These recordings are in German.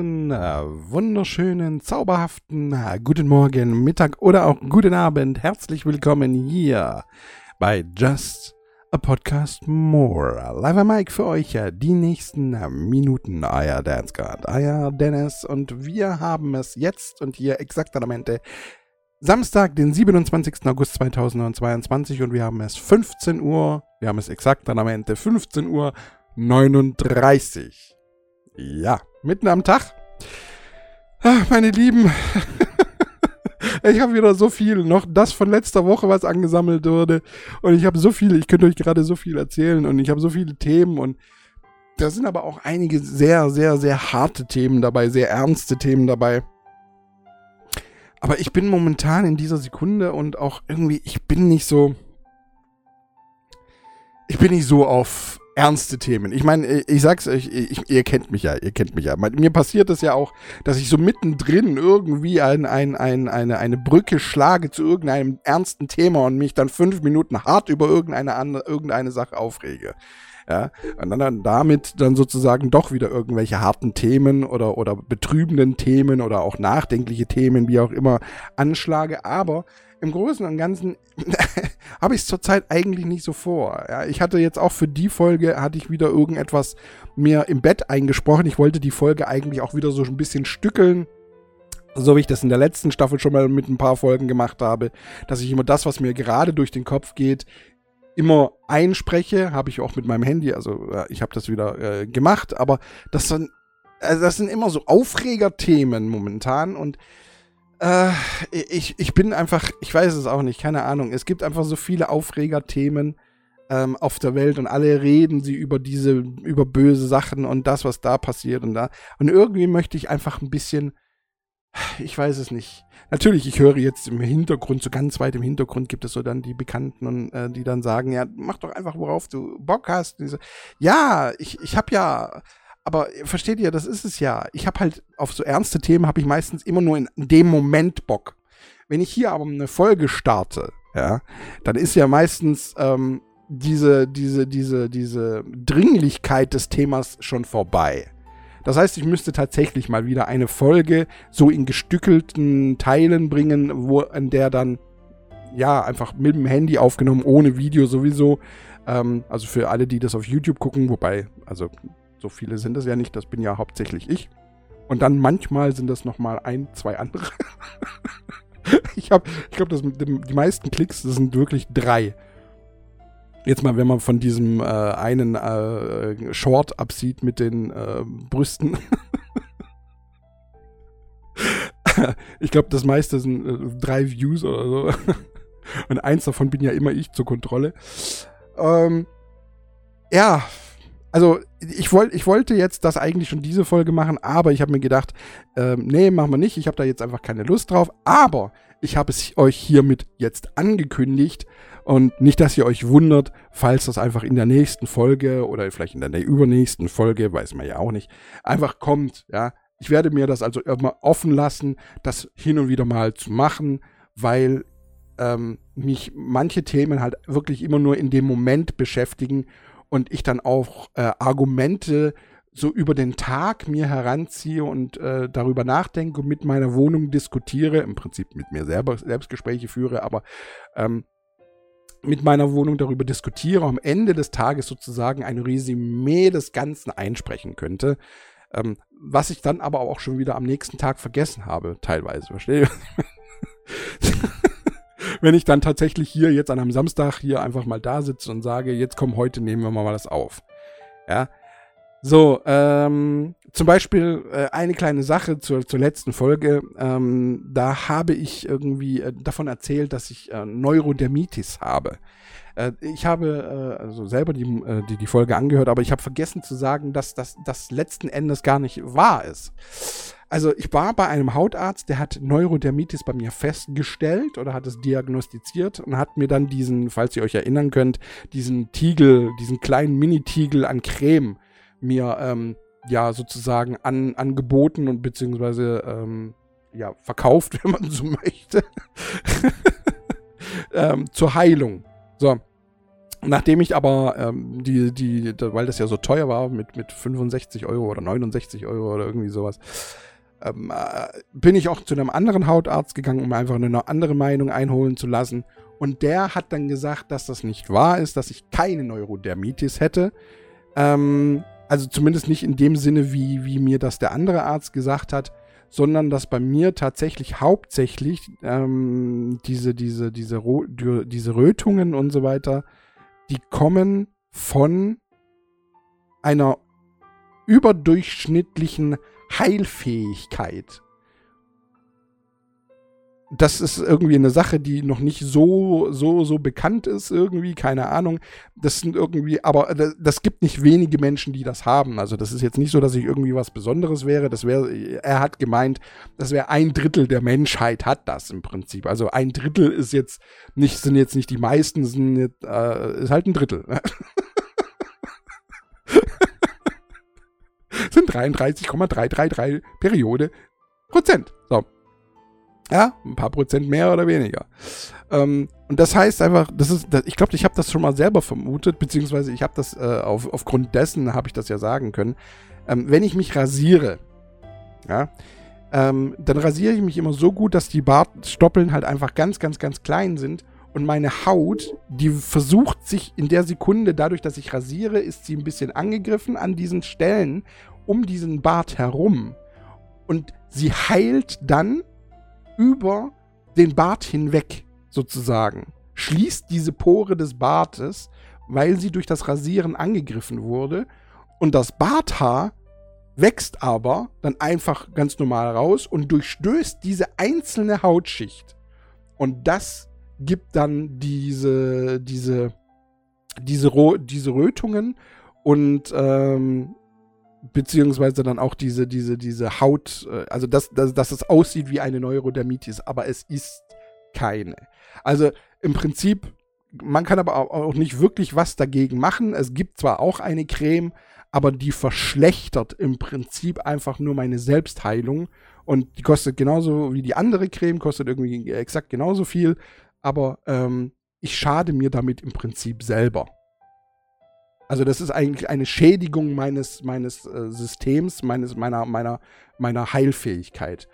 einen äh, wunderschönen, zauberhaften äh, guten Morgen, Mittag oder auch guten Abend. Herzlich willkommen hier bei Just a Podcast More. Live Mike für euch äh, die nächsten Minuten. Euer Dance God, euer Dennis und wir haben es jetzt und hier exaktamente Samstag, den 27. August 2022 und wir haben es 15 Uhr, wir haben es exaktamente 15 Uhr 39. Ja, mitten am Tag. Ach, meine Lieben, ich habe wieder so viel, noch das von letzter Woche, was angesammelt wurde. Und ich habe so viele, ich könnte euch gerade so viel erzählen und ich habe so viele Themen und da sind aber auch einige sehr, sehr, sehr harte Themen dabei, sehr ernste Themen dabei. Aber ich bin momentan in dieser Sekunde und auch irgendwie, ich bin nicht so. Ich bin nicht so auf ernste Themen. Ich meine, ich sag's euch, ihr kennt mich ja, ihr kennt mich ja. Mir passiert es ja auch, dass ich so mittendrin irgendwie ein, ein, ein, eine, eine Brücke schlage zu irgendeinem ernsten Thema und mich dann fünf Minuten hart über irgendeine, irgendeine Sache aufrege. Ja, und dann damit dann sozusagen doch wieder irgendwelche harten Themen oder, oder betrübenden Themen oder auch nachdenkliche Themen, wie auch immer, anschlage. Aber im Großen und Ganzen habe ich es zurzeit eigentlich nicht so vor. Ja, ich hatte jetzt auch für die Folge, hatte ich wieder irgendetwas mir im Bett eingesprochen. Ich wollte die Folge eigentlich auch wieder so ein bisschen stückeln. So wie ich das in der letzten Staffel schon mal mit ein paar Folgen gemacht habe, dass ich immer das, was mir gerade durch den Kopf geht, immer einspreche, habe ich auch mit meinem Handy, also ich habe das wieder äh, gemacht, aber das sind, also das sind immer so Aufregerthemen momentan und äh, ich, ich bin einfach, ich weiß es auch nicht, keine Ahnung. Es gibt einfach so viele Aufregerthemen ähm, auf der Welt und alle reden sie über diese, über böse Sachen und das, was da passiert und da. Und irgendwie möchte ich einfach ein bisschen, ich weiß es nicht. Natürlich, ich höre jetzt im Hintergrund, so ganz weit im Hintergrund gibt es so dann die Bekannten äh, die dann sagen, ja, mach doch einfach, worauf du Bock hast. So, ja, ich, ich habe ja aber versteht ihr, das ist es ja. Ich habe halt auf so ernste Themen habe ich meistens immer nur in dem Moment Bock. Wenn ich hier aber eine Folge starte, ja, dann ist ja meistens ähm, diese, diese, diese, diese Dringlichkeit des Themas schon vorbei. Das heißt, ich müsste tatsächlich mal wieder eine Folge so in gestückelten Teilen bringen, wo in der dann ja einfach mit dem Handy aufgenommen, ohne Video sowieso. Ähm, also für alle, die das auf YouTube gucken, wobei, also so viele sind es ja nicht, das bin ja hauptsächlich ich. Und dann manchmal sind das nochmal ein, zwei andere. ich ich glaube, die meisten Klicks, das sind wirklich drei. Jetzt mal, wenn man von diesem äh, einen äh, Short absieht mit den äh, Brüsten. ich glaube, das meiste sind äh, drei Views oder so. Und eins davon bin ja immer ich zur Kontrolle. Ähm, ja, also ich, wollt, ich wollte jetzt das eigentlich schon diese Folge machen, aber ich habe mir gedacht, ähm, nee, machen wir nicht. Ich habe da jetzt einfach keine Lust drauf. Aber ich habe es euch hiermit jetzt angekündigt. Und nicht, dass ihr euch wundert, falls das einfach in der nächsten Folge oder vielleicht in der übernächsten Folge, weiß man ja auch nicht, einfach kommt. Ja, ich werde mir das also immer offen lassen, das hin und wieder mal zu machen, weil ähm, mich manche Themen halt wirklich immer nur in dem Moment beschäftigen und ich dann auch äh, Argumente so über den Tag mir heranziehe und äh, darüber nachdenke und mit meiner Wohnung diskutiere, im Prinzip mit mir selber Selbstgespräche führe, aber ähm, mit meiner Wohnung darüber diskutiere, am Ende des Tages sozusagen ein Resümee des Ganzen einsprechen könnte. Ähm, was ich dann aber auch schon wieder am nächsten Tag vergessen habe, teilweise. Verstehe? wenn ich dann tatsächlich hier jetzt an einem Samstag hier einfach mal da sitze und sage, jetzt komm, heute nehmen wir mal das auf. Ja. So, ähm, zum Beispiel äh, eine kleine Sache zur, zur letzten Folge. Ähm, da habe ich irgendwie äh, davon erzählt, dass ich äh, Neurodermitis habe. Äh, ich habe äh, also selber die, äh, die, die Folge angehört, aber ich habe vergessen zu sagen, dass das letzten Endes gar nicht wahr ist. Also ich war bei einem Hautarzt, der hat Neurodermitis bei mir festgestellt oder hat es diagnostiziert und hat mir dann diesen, falls ihr euch erinnern könnt, diesen Tiegel, diesen kleinen Mini-Tiegel an Creme mir ähm, ja sozusagen an, angeboten und beziehungsweise ähm, ja, verkauft, wenn man so möchte, ähm, zur Heilung. So. Nachdem ich aber, ähm, die, die, weil das ja so teuer war, mit, mit 65 Euro oder 69 Euro oder irgendwie sowas, ähm, äh, bin ich auch zu einem anderen Hautarzt gegangen, um einfach eine andere Meinung einholen zu lassen. Und der hat dann gesagt, dass das nicht wahr ist, dass ich keine Neurodermitis hätte. Ähm, also zumindest nicht in dem Sinne, wie, wie mir das der andere Arzt gesagt hat, sondern dass bei mir tatsächlich hauptsächlich ähm, diese, diese, diese, diese Rötungen und so weiter die kommen von einer überdurchschnittlichen Heilfähigkeit. Das ist irgendwie eine Sache, die noch nicht so, so, so bekannt ist, irgendwie, keine Ahnung. Das sind irgendwie, aber das gibt nicht wenige Menschen, die das haben. Also, das ist jetzt nicht so, dass ich irgendwie was Besonderes wäre. Das wäre, er hat gemeint, das wäre ein Drittel der Menschheit hat das im Prinzip. Also, ein Drittel ist jetzt nicht, sind jetzt nicht die meisten, sind jetzt, äh, ist halt ein Drittel. sind 33,333 Periode Prozent. So. Ja, ein paar Prozent mehr oder weniger. Ähm, und das heißt einfach, das ist, ich glaube, ich habe das schon mal selber vermutet, beziehungsweise ich habe das äh, auf, aufgrund dessen habe ich das ja sagen können. Ähm, wenn ich mich rasiere, ja, ähm, dann rasiere ich mich immer so gut, dass die Bartstoppeln halt einfach ganz, ganz, ganz klein sind und meine Haut, die versucht sich in der Sekunde, dadurch, dass ich rasiere, ist sie ein bisschen angegriffen an diesen Stellen um diesen Bart herum. Und sie heilt dann über den Bart hinweg sozusagen. Schließt diese Pore des Bartes, weil sie durch das Rasieren angegriffen wurde. Und das Barthaar wächst aber dann einfach ganz normal raus und durchstößt diese einzelne Hautschicht. Und das gibt dann diese, diese, diese, diese Rötungen und ähm, beziehungsweise dann auch diese, diese, diese Haut, äh, also dass, dass, dass es aussieht wie eine Neurodermitis, aber es ist keine. Also im Prinzip, man kann aber auch nicht wirklich was dagegen machen. Es gibt zwar auch eine Creme, aber die verschlechtert im Prinzip einfach nur meine Selbstheilung. Und die kostet genauso wie die andere Creme, kostet irgendwie exakt genauso viel. Aber ähm, ich schade mir damit im Prinzip selber. Also das ist eigentlich eine Schädigung meines, meines äh, Systems, meines, meiner, meiner, meiner Heilfähigkeit.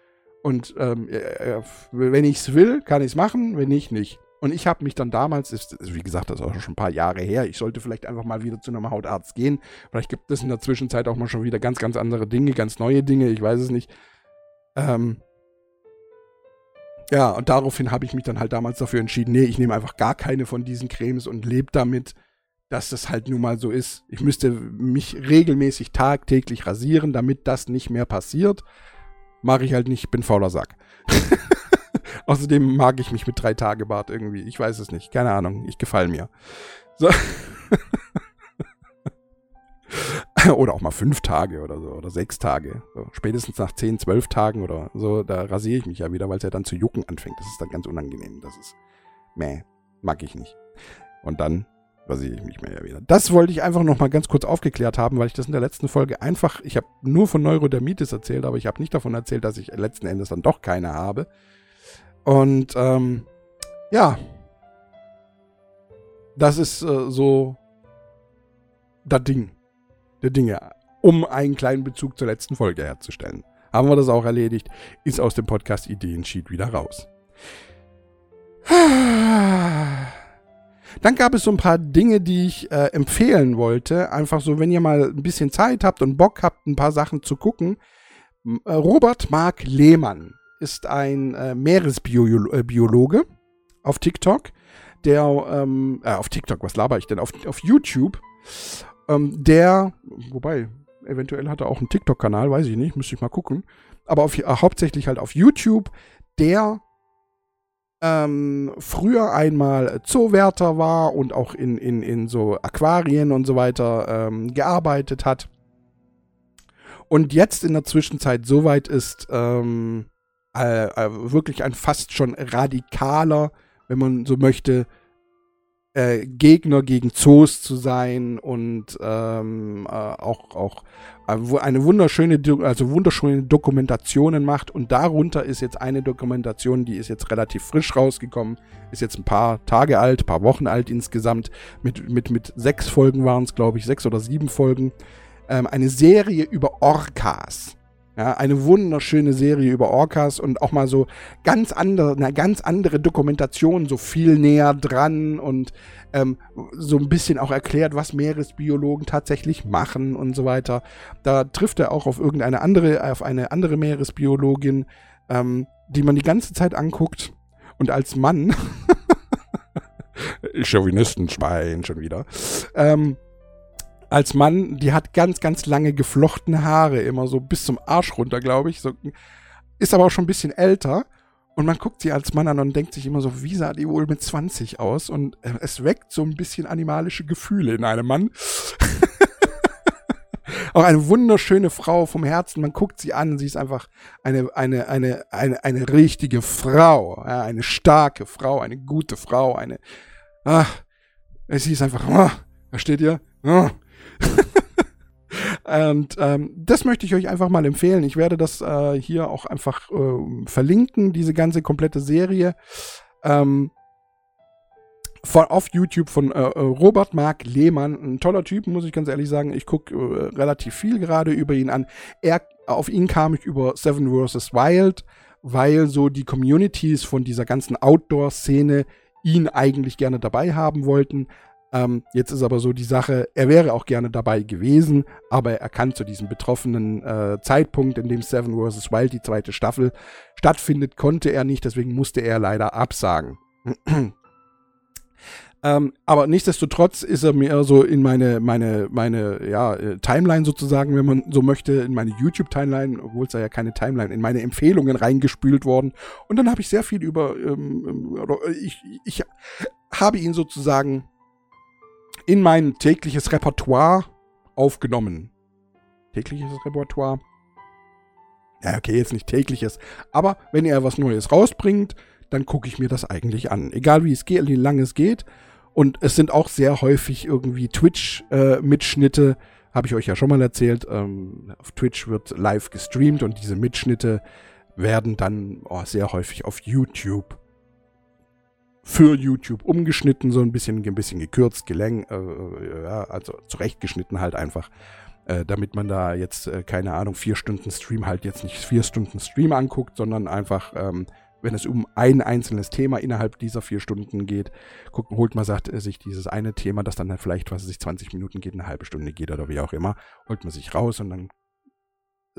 Und ähm, äh, wenn ich es will, kann ich es machen, wenn nicht, nicht. Und ich habe mich dann damals, ist, wie gesagt, das ist auch schon ein paar Jahre her, ich sollte vielleicht einfach mal wieder zu einem Hautarzt gehen. Vielleicht gibt es in der Zwischenzeit auch mal schon wieder ganz, ganz andere Dinge, ganz neue Dinge, ich weiß es nicht. Ähm, ja, und daraufhin habe ich mich dann halt damals dafür entschieden, nee, ich nehme einfach gar keine von diesen Cremes und lebe damit, dass das halt nun mal so ist. Ich müsste mich regelmäßig tagtäglich rasieren, damit das nicht mehr passiert. Mache ich halt nicht, bin fauler Sack. Außerdem mag ich mich mit drei Tage Bart irgendwie. Ich weiß es nicht. Keine Ahnung. Ich gefalle mir. So. oder auch mal fünf Tage oder so. Oder sechs Tage. So. Spätestens nach zehn, zwölf Tagen oder so, da rasiere ich mich ja wieder, weil es ja dann zu jucken anfängt. Das ist dann ganz unangenehm. Das ist. Meh. Mag ich nicht. Und dann rasiere ich mich mehr wieder. Das wollte ich einfach noch mal ganz kurz aufgeklärt haben, weil ich das in der letzten Folge einfach, ich habe nur von Neurodermitis erzählt, aber ich habe nicht davon erzählt, dass ich letzten Endes dann doch keine habe. Und ähm, ja, das ist äh, so das Ding, der Dinge, um einen kleinen Bezug zur letzten Folge herzustellen. Haben wir das auch erledigt, ist aus dem Podcast Ideensheet wieder raus. Dann gab es so ein paar Dinge, die ich äh, empfehlen wollte. Einfach so, wenn ihr mal ein bisschen Zeit habt und Bock habt, ein paar Sachen zu gucken. Äh, Robert Mark Lehmann ist ein äh, Meeresbiologe äh, auf TikTok, der, ähm, äh, auf TikTok, was laber ich denn? Auf, auf YouTube, ähm, der, wobei, eventuell hat er auch einen TikTok-Kanal, weiß ich nicht, müsste ich mal gucken. Aber auf, hauptsächlich halt auf YouTube, der ähm, früher einmal Zoowärter war und auch in, in, in so Aquarien und so weiter ähm, gearbeitet hat. Und jetzt in der Zwischenzeit so weit ist, ähm, äh, äh, wirklich ein fast schon radikaler, wenn man so möchte, äh, Gegner gegen Zoos zu sein und ähm, äh, auch, auch äh, eine wunderschöne, also wunderschöne Dokumentationen macht. Und darunter ist jetzt eine Dokumentation, die ist jetzt relativ frisch rausgekommen, ist jetzt ein paar Tage alt, paar Wochen alt insgesamt. Mit, mit, mit sechs Folgen waren es, glaube ich, sechs oder sieben Folgen. Ähm, eine Serie über Orcas. Ja, eine wunderschöne Serie über Orcas und auch mal so ganz andere, eine ganz andere Dokumentation, so viel näher dran und ähm, so ein bisschen auch erklärt, was Meeresbiologen tatsächlich machen und so weiter. Da trifft er auch auf irgendeine andere, auf eine andere Meeresbiologin, ähm, die man die ganze Zeit anguckt und als Mann Chauvinistenschwein schon wieder. Ähm, als Mann, die hat ganz, ganz lange geflochtene Haare, immer so bis zum Arsch runter, glaube ich. So, ist aber auch schon ein bisschen älter. Und man guckt sie als Mann an und denkt sich immer so, wie sah die wohl mit 20 aus? Und äh, es weckt so ein bisschen animalische Gefühle in einem Mann. auch eine wunderschöne Frau vom Herzen. Man guckt sie an, sie ist einfach eine, eine, eine, eine, eine richtige Frau. Ja, eine starke Frau, eine gute Frau, eine. Ach, sie ist einfach. Ah, versteht ihr? Ah, und ähm, das möchte ich euch einfach mal empfehlen. Ich werde das äh, hier auch einfach äh, verlinken, diese ganze komplette Serie. Ähm, von, auf YouTube von äh, äh Robert Mark Lehmann. Ein toller Typ, muss ich ganz ehrlich sagen. Ich gucke äh, relativ viel gerade über ihn an. Er, auf ihn kam ich über Seven vs. Wild, weil so die Communities von dieser ganzen Outdoor-Szene ihn eigentlich gerne dabei haben wollten. Ähm, jetzt ist aber so die Sache, er wäre auch gerne dabei gewesen, aber er kann zu diesem betroffenen äh, Zeitpunkt, in dem Seven vs. Wild die zweite Staffel stattfindet, konnte er nicht, deswegen musste er leider absagen. ähm, aber nichtsdestotrotz ist er mir so in meine, meine, meine ja, äh, Timeline sozusagen, wenn man so möchte, in meine YouTube-Timeline, obwohl es ja keine Timeline, in meine Empfehlungen reingespült worden. Und dann habe ich sehr viel über, ähm, ähm ich, ich habe ihn sozusagen in mein tägliches Repertoire aufgenommen. Tägliches Repertoire? Ja, okay, jetzt nicht tägliches. Aber wenn er was Neues rausbringt, dann gucke ich mir das eigentlich an. Egal wie es geht, wie lange es geht. Und es sind auch sehr häufig irgendwie Twitch-Mitschnitte. Äh, Habe ich euch ja schon mal erzählt. Ähm, auf Twitch wird live gestreamt und diese Mitschnitte werden dann oh, sehr häufig auf YouTube für YouTube umgeschnitten, so ein bisschen, ein bisschen gekürzt, geleng, äh, äh, ja, also zurechtgeschnitten halt einfach, äh, damit man da jetzt, äh, keine Ahnung, vier Stunden Stream halt jetzt nicht vier Stunden Stream anguckt, sondern einfach, ähm, wenn es um ein einzelnes Thema innerhalb dieser vier Stunden geht, guckt, holt man sagt, äh, sich dieses eine Thema, das dann vielleicht, was es sich 20 Minuten geht, eine halbe Stunde geht oder wie auch immer, holt man sich raus und dann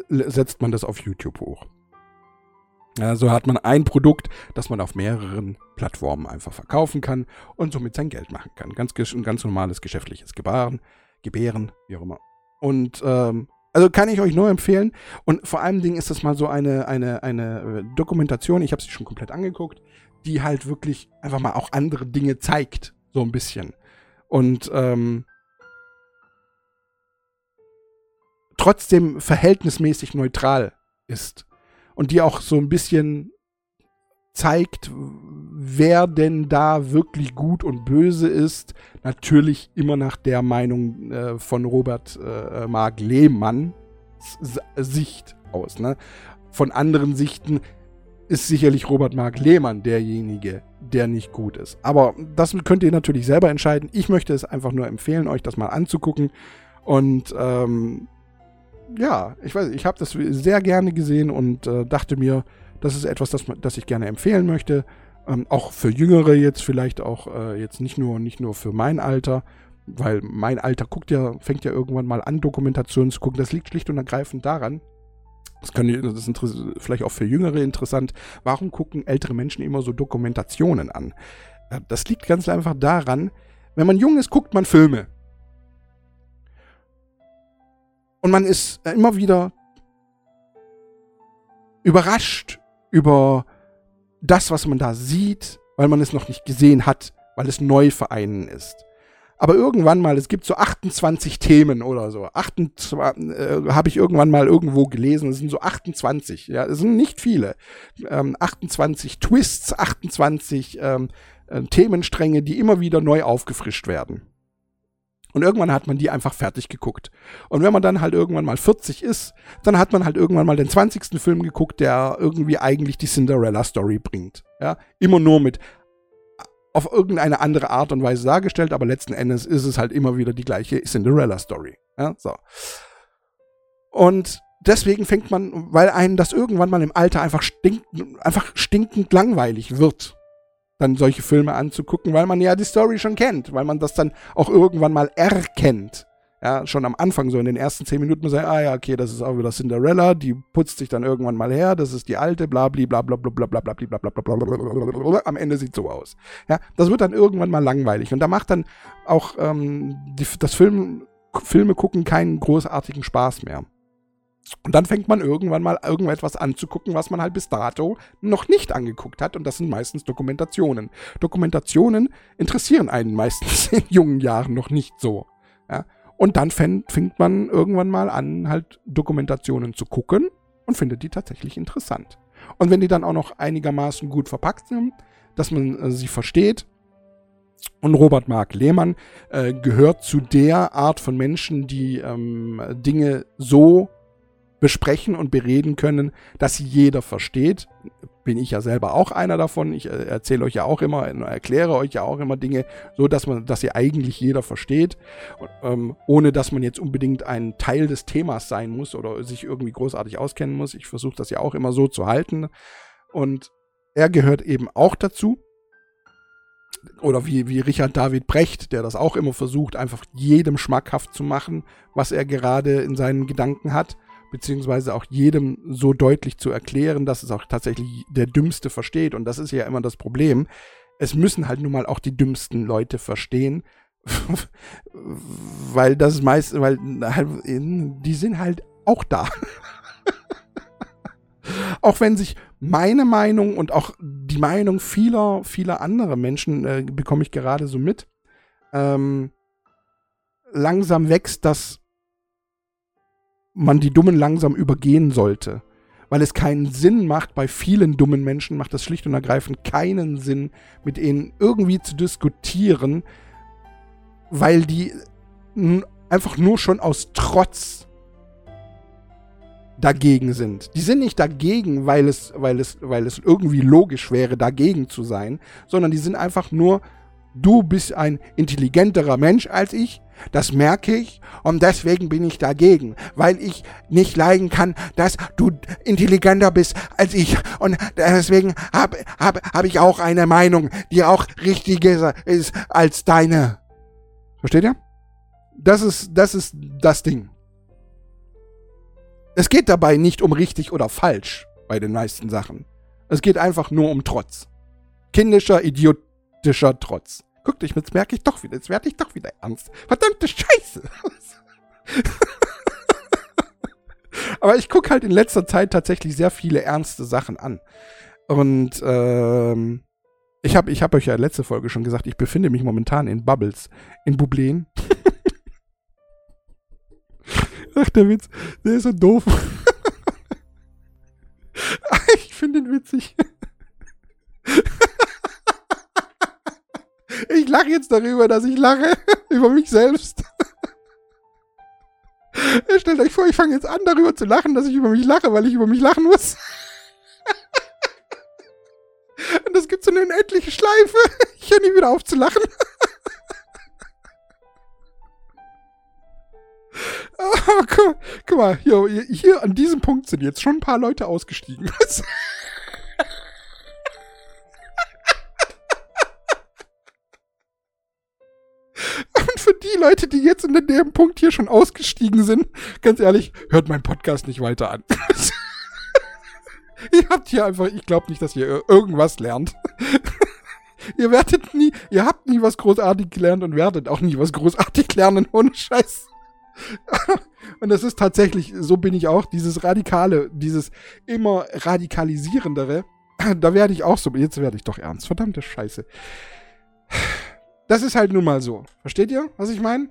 äh, setzt man das auf YouTube hoch. Ja, so hat man ein Produkt, das man auf mehreren Plattformen einfach verkaufen kann und somit sein Geld machen kann. Ganz, ganz normales geschäftliches Gebaren, Gebären, wie auch immer. Und ähm, also kann ich euch nur empfehlen. Und vor allen Dingen ist das mal so eine, eine, eine äh, Dokumentation, ich habe sie schon komplett angeguckt, die halt wirklich einfach mal auch andere Dinge zeigt. So ein bisschen. Und ähm, trotzdem verhältnismäßig neutral ist und die auch so ein bisschen zeigt, wer denn da wirklich gut und böse ist. Natürlich immer nach der Meinung äh, von Robert äh, Mark Lehmann Sicht aus. Ne? Von anderen Sichten ist sicherlich Robert Mark Lehmann derjenige, der nicht gut ist. Aber das könnt ihr natürlich selber entscheiden. Ich möchte es einfach nur empfehlen, euch das mal anzugucken. Und ähm, ja, ich weiß, ich habe das sehr gerne gesehen und äh, dachte mir, das ist etwas, das, das ich gerne empfehlen möchte. Ähm, auch für Jüngere jetzt, vielleicht auch äh, jetzt nicht nur, nicht nur für mein Alter, weil mein Alter guckt ja, fängt ja irgendwann mal an, Dokumentationen zu gucken. Das liegt schlicht und ergreifend daran, das, kann, das ist vielleicht auch für Jüngere interessant, warum gucken ältere Menschen immer so Dokumentationen an? Äh, das liegt ganz einfach daran, wenn man jung ist, guckt man Filme. Und man ist immer wieder überrascht über das, was man da sieht, weil man es noch nicht gesehen hat, weil es neu für einen ist. Aber irgendwann mal, es gibt so 28 Themen oder so. 28, äh, habe ich irgendwann mal irgendwo gelesen. Es sind so 28. Ja, es sind nicht viele. Ähm, 28 Twists, 28 ähm, äh, Themenstränge, die immer wieder neu aufgefrischt werden. Und irgendwann hat man die einfach fertig geguckt. Und wenn man dann halt irgendwann mal 40 ist, dann hat man halt irgendwann mal den 20. Film geguckt, der irgendwie eigentlich die Cinderella-Story bringt. Ja, immer nur mit auf irgendeine andere Art und Weise dargestellt, aber letzten Endes ist es halt immer wieder die gleiche Cinderella-Story. Ja, so. Und deswegen fängt man, weil einem das irgendwann mal im Alter einfach, stink, einfach stinkend langweilig wird, dann solche Filme anzugucken, weil man ja die Story schon kennt, weil man das dann auch irgendwann mal erkennt. Ja, schon am Anfang, so in den ersten zehn Minuten, man sagt, ah ja, okay, das ist auch wieder Cinderella, die putzt sich dann irgendwann mal her, das ist die alte, bla bla bla bla bla bla bla bla bla bla bla bla am Ende sieht so aus. Ja, das wird dann irgendwann mal langweilig und da macht dann auch ähm, die, das Film, Filme gucken keinen großartigen Spaß mehr. Und dann fängt man irgendwann mal irgendetwas anzugucken, was man halt bis dato noch nicht angeguckt hat. Und das sind meistens Dokumentationen. Dokumentationen interessieren einen meistens in jungen Jahren noch nicht so. Ja? Und dann fängt man irgendwann mal an, halt Dokumentationen zu gucken und findet die tatsächlich interessant. Und wenn die dann auch noch einigermaßen gut verpackt sind, dass man äh, sie versteht, und Robert Mark Lehmann äh, gehört zu der Art von Menschen, die ähm, Dinge so besprechen und bereden können, dass jeder versteht. Bin ich ja selber auch einer davon. Ich äh, erzähle euch ja auch immer, erkläre euch ja auch immer Dinge, so dass man, dass ihr eigentlich jeder versteht, ähm, ohne dass man jetzt unbedingt ein Teil des Themas sein muss oder sich irgendwie großartig auskennen muss. Ich versuche das ja auch immer so zu halten. Und er gehört eben auch dazu. Oder wie, wie Richard David Brecht, der das auch immer versucht, einfach jedem schmackhaft zu machen, was er gerade in seinen Gedanken hat beziehungsweise auch jedem so deutlich zu erklären, dass es auch tatsächlich der Dümmste versteht. Und das ist ja immer das Problem. Es müssen halt nun mal auch die dümmsten Leute verstehen, weil das meist, weil halt, die sind halt auch da. auch wenn sich meine Meinung und auch die Meinung vieler, vieler anderer Menschen, äh, bekomme ich gerade so mit, ähm, langsam wächst, dass man die Dummen langsam übergehen sollte. Weil es keinen Sinn macht, bei vielen dummen Menschen macht es schlicht und ergreifend keinen Sinn, mit ihnen irgendwie zu diskutieren, weil die einfach nur schon aus Trotz dagegen sind. Die sind nicht dagegen, weil es, weil es, weil es irgendwie logisch wäre, dagegen zu sein, sondern die sind einfach nur, du bist ein intelligenterer Mensch als ich, das merke ich und deswegen bin ich dagegen, weil ich nicht leiden kann, dass du intelligenter bist als ich. Und deswegen habe hab, hab ich auch eine Meinung, die auch richtiger ist als deine. Versteht ihr? Das ist, das ist das Ding. Es geht dabei nicht um richtig oder falsch bei den meisten Sachen. Es geht einfach nur um Trotz. Kindischer, idiotischer Trotz. Guck dich, jetzt merke ich doch wieder, jetzt werde ich doch wieder ernst. Verdammte Scheiße. Aber ich gucke halt in letzter Zeit tatsächlich sehr viele ernste Sachen an. Und ähm, ich habe ich hab euch ja letzte Folge schon gesagt, ich befinde mich momentan in Bubbles, in Bublen. Ach, der Witz, der ist so doof. ich finde ihn witzig. Ich lache jetzt darüber, dass ich lache. über mich selbst. Stellt euch vor, ich fange jetzt an, darüber zu lachen, dass ich über mich lache, weil ich über mich lachen muss. Und das gibt so eine unendliche Schleife. Ich höre nie wieder auf zu lachen. Oh, guck, guck mal, hier, hier an diesem Punkt sind jetzt schon ein paar Leute ausgestiegen. Die Leute, die jetzt in dem Punkt hier schon ausgestiegen sind, ganz ehrlich, hört meinen Podcast nicht weiter an. ihr habt hier einfach, ich glaube nicht, dass ihr irgendwas lernt. ihr werdet nie, ihr habt nie was großartig gelernt und werdet auch nie was großartig lernen, ohne Scheiß. und das ist tatsächlich, so bin ich auch, dieses Radikale, dieses immer radikalisierendere, da werde ich auch so, jetzt werde ich doch ernst, verdammte Scheiße. Das ist halt nun mal so. Versteht ihr, was ich meine?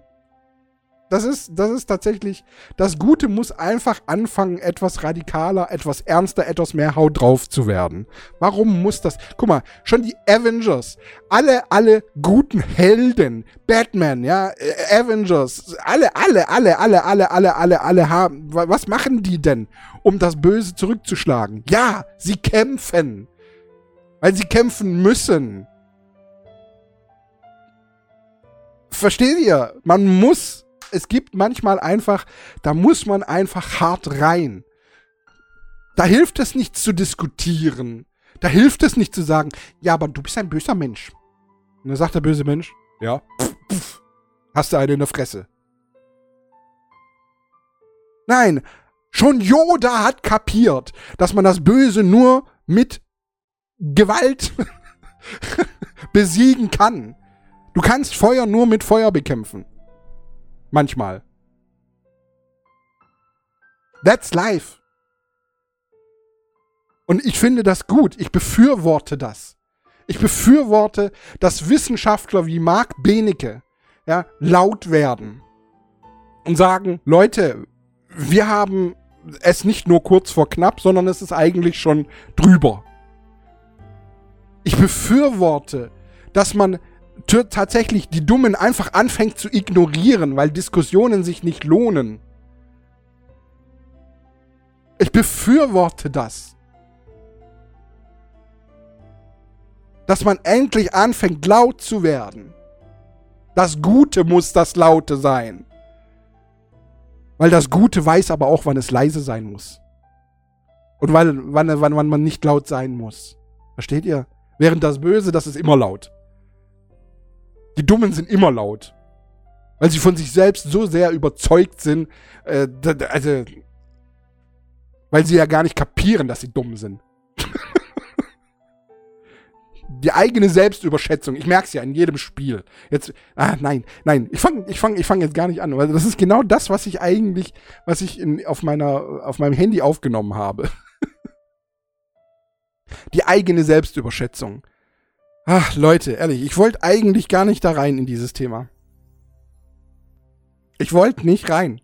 Das ist, das ist tatsächlich, das Gute muss einfach anfangen, etwas radikaler, etwas ernster, etwas mehr Haut drauf zu werden. Warum muss das? Guck mal, schon die Avengers, alle, alle guten Helden, Batman, ja, äh, Avengers, alle, alle, alle, alle, alle, alle, alle, alle haben, was machen die denn, um das Böse zurückzuschlagen? Ja, sie kämpfen. Weil sie kämpfen müssen. Versteht ihr? Man muss es gibt manchmal einfach, da muss man einfach hart rein. Da hilft es nicht zu diskutieren. Da hilft es nicht zu sagen, ja, aber du bist ein böser Mensch. Und dann sagt der böse Mensch, ja, pff, pff, hast du eine in der Fresse. Nein, schon Yoda hat kapiert, dass man das Böse nur mit Gewalt besiegen kann. Du kannst Feuer nur mit Feuer bekämpfen. Manchmal. That's life. Und ich finde das gut. Ich befürworte das. Ich befürworte, dass Wissenschaftler wie Mark Benecke ja, laut werden und sagen, Leute, wir haben es nicht nur kurz vor knapp, sondern es ist eigentlich schon drüber. Ich befürworte, dass man tatsächlich die Dummen einfach anfängt zu ignorieren, weil Diskussionen sich nicht lohnen. Ich befürworte das. Dass man endlich anfängt laut zu werden. Das Gute muss das Laute sein. Weil das Gute weiß aber auch, wann es leise sein muss. Und wann, wann, wann man nicht laut sein muss. Versteht ihr? Während das Böse, das ist immer laut. Die Dummen sind immer laut. Weil sie von sich selbst so sehr überzeugt sind, äh, also, weil sie ja gar nicht kapieren, dass sie dumm sind. die eigene Selbstüberschätzung. Ich merke es ja in jedem Spiel. Jetzt, ah, nein, nein, ich fange ich fang, ich fang jetzt gar nicht an, weil das ist genau das, was ich eigentlich, was ich in, auf, meiner, auf meinem Handy aufgenommen habe. die eigene Selbstüberschätzung. Ach, Leute, ehrlich, ich wollte eigentlich gar nicht da rein in dieses Thema. Ich wollte nicht rein.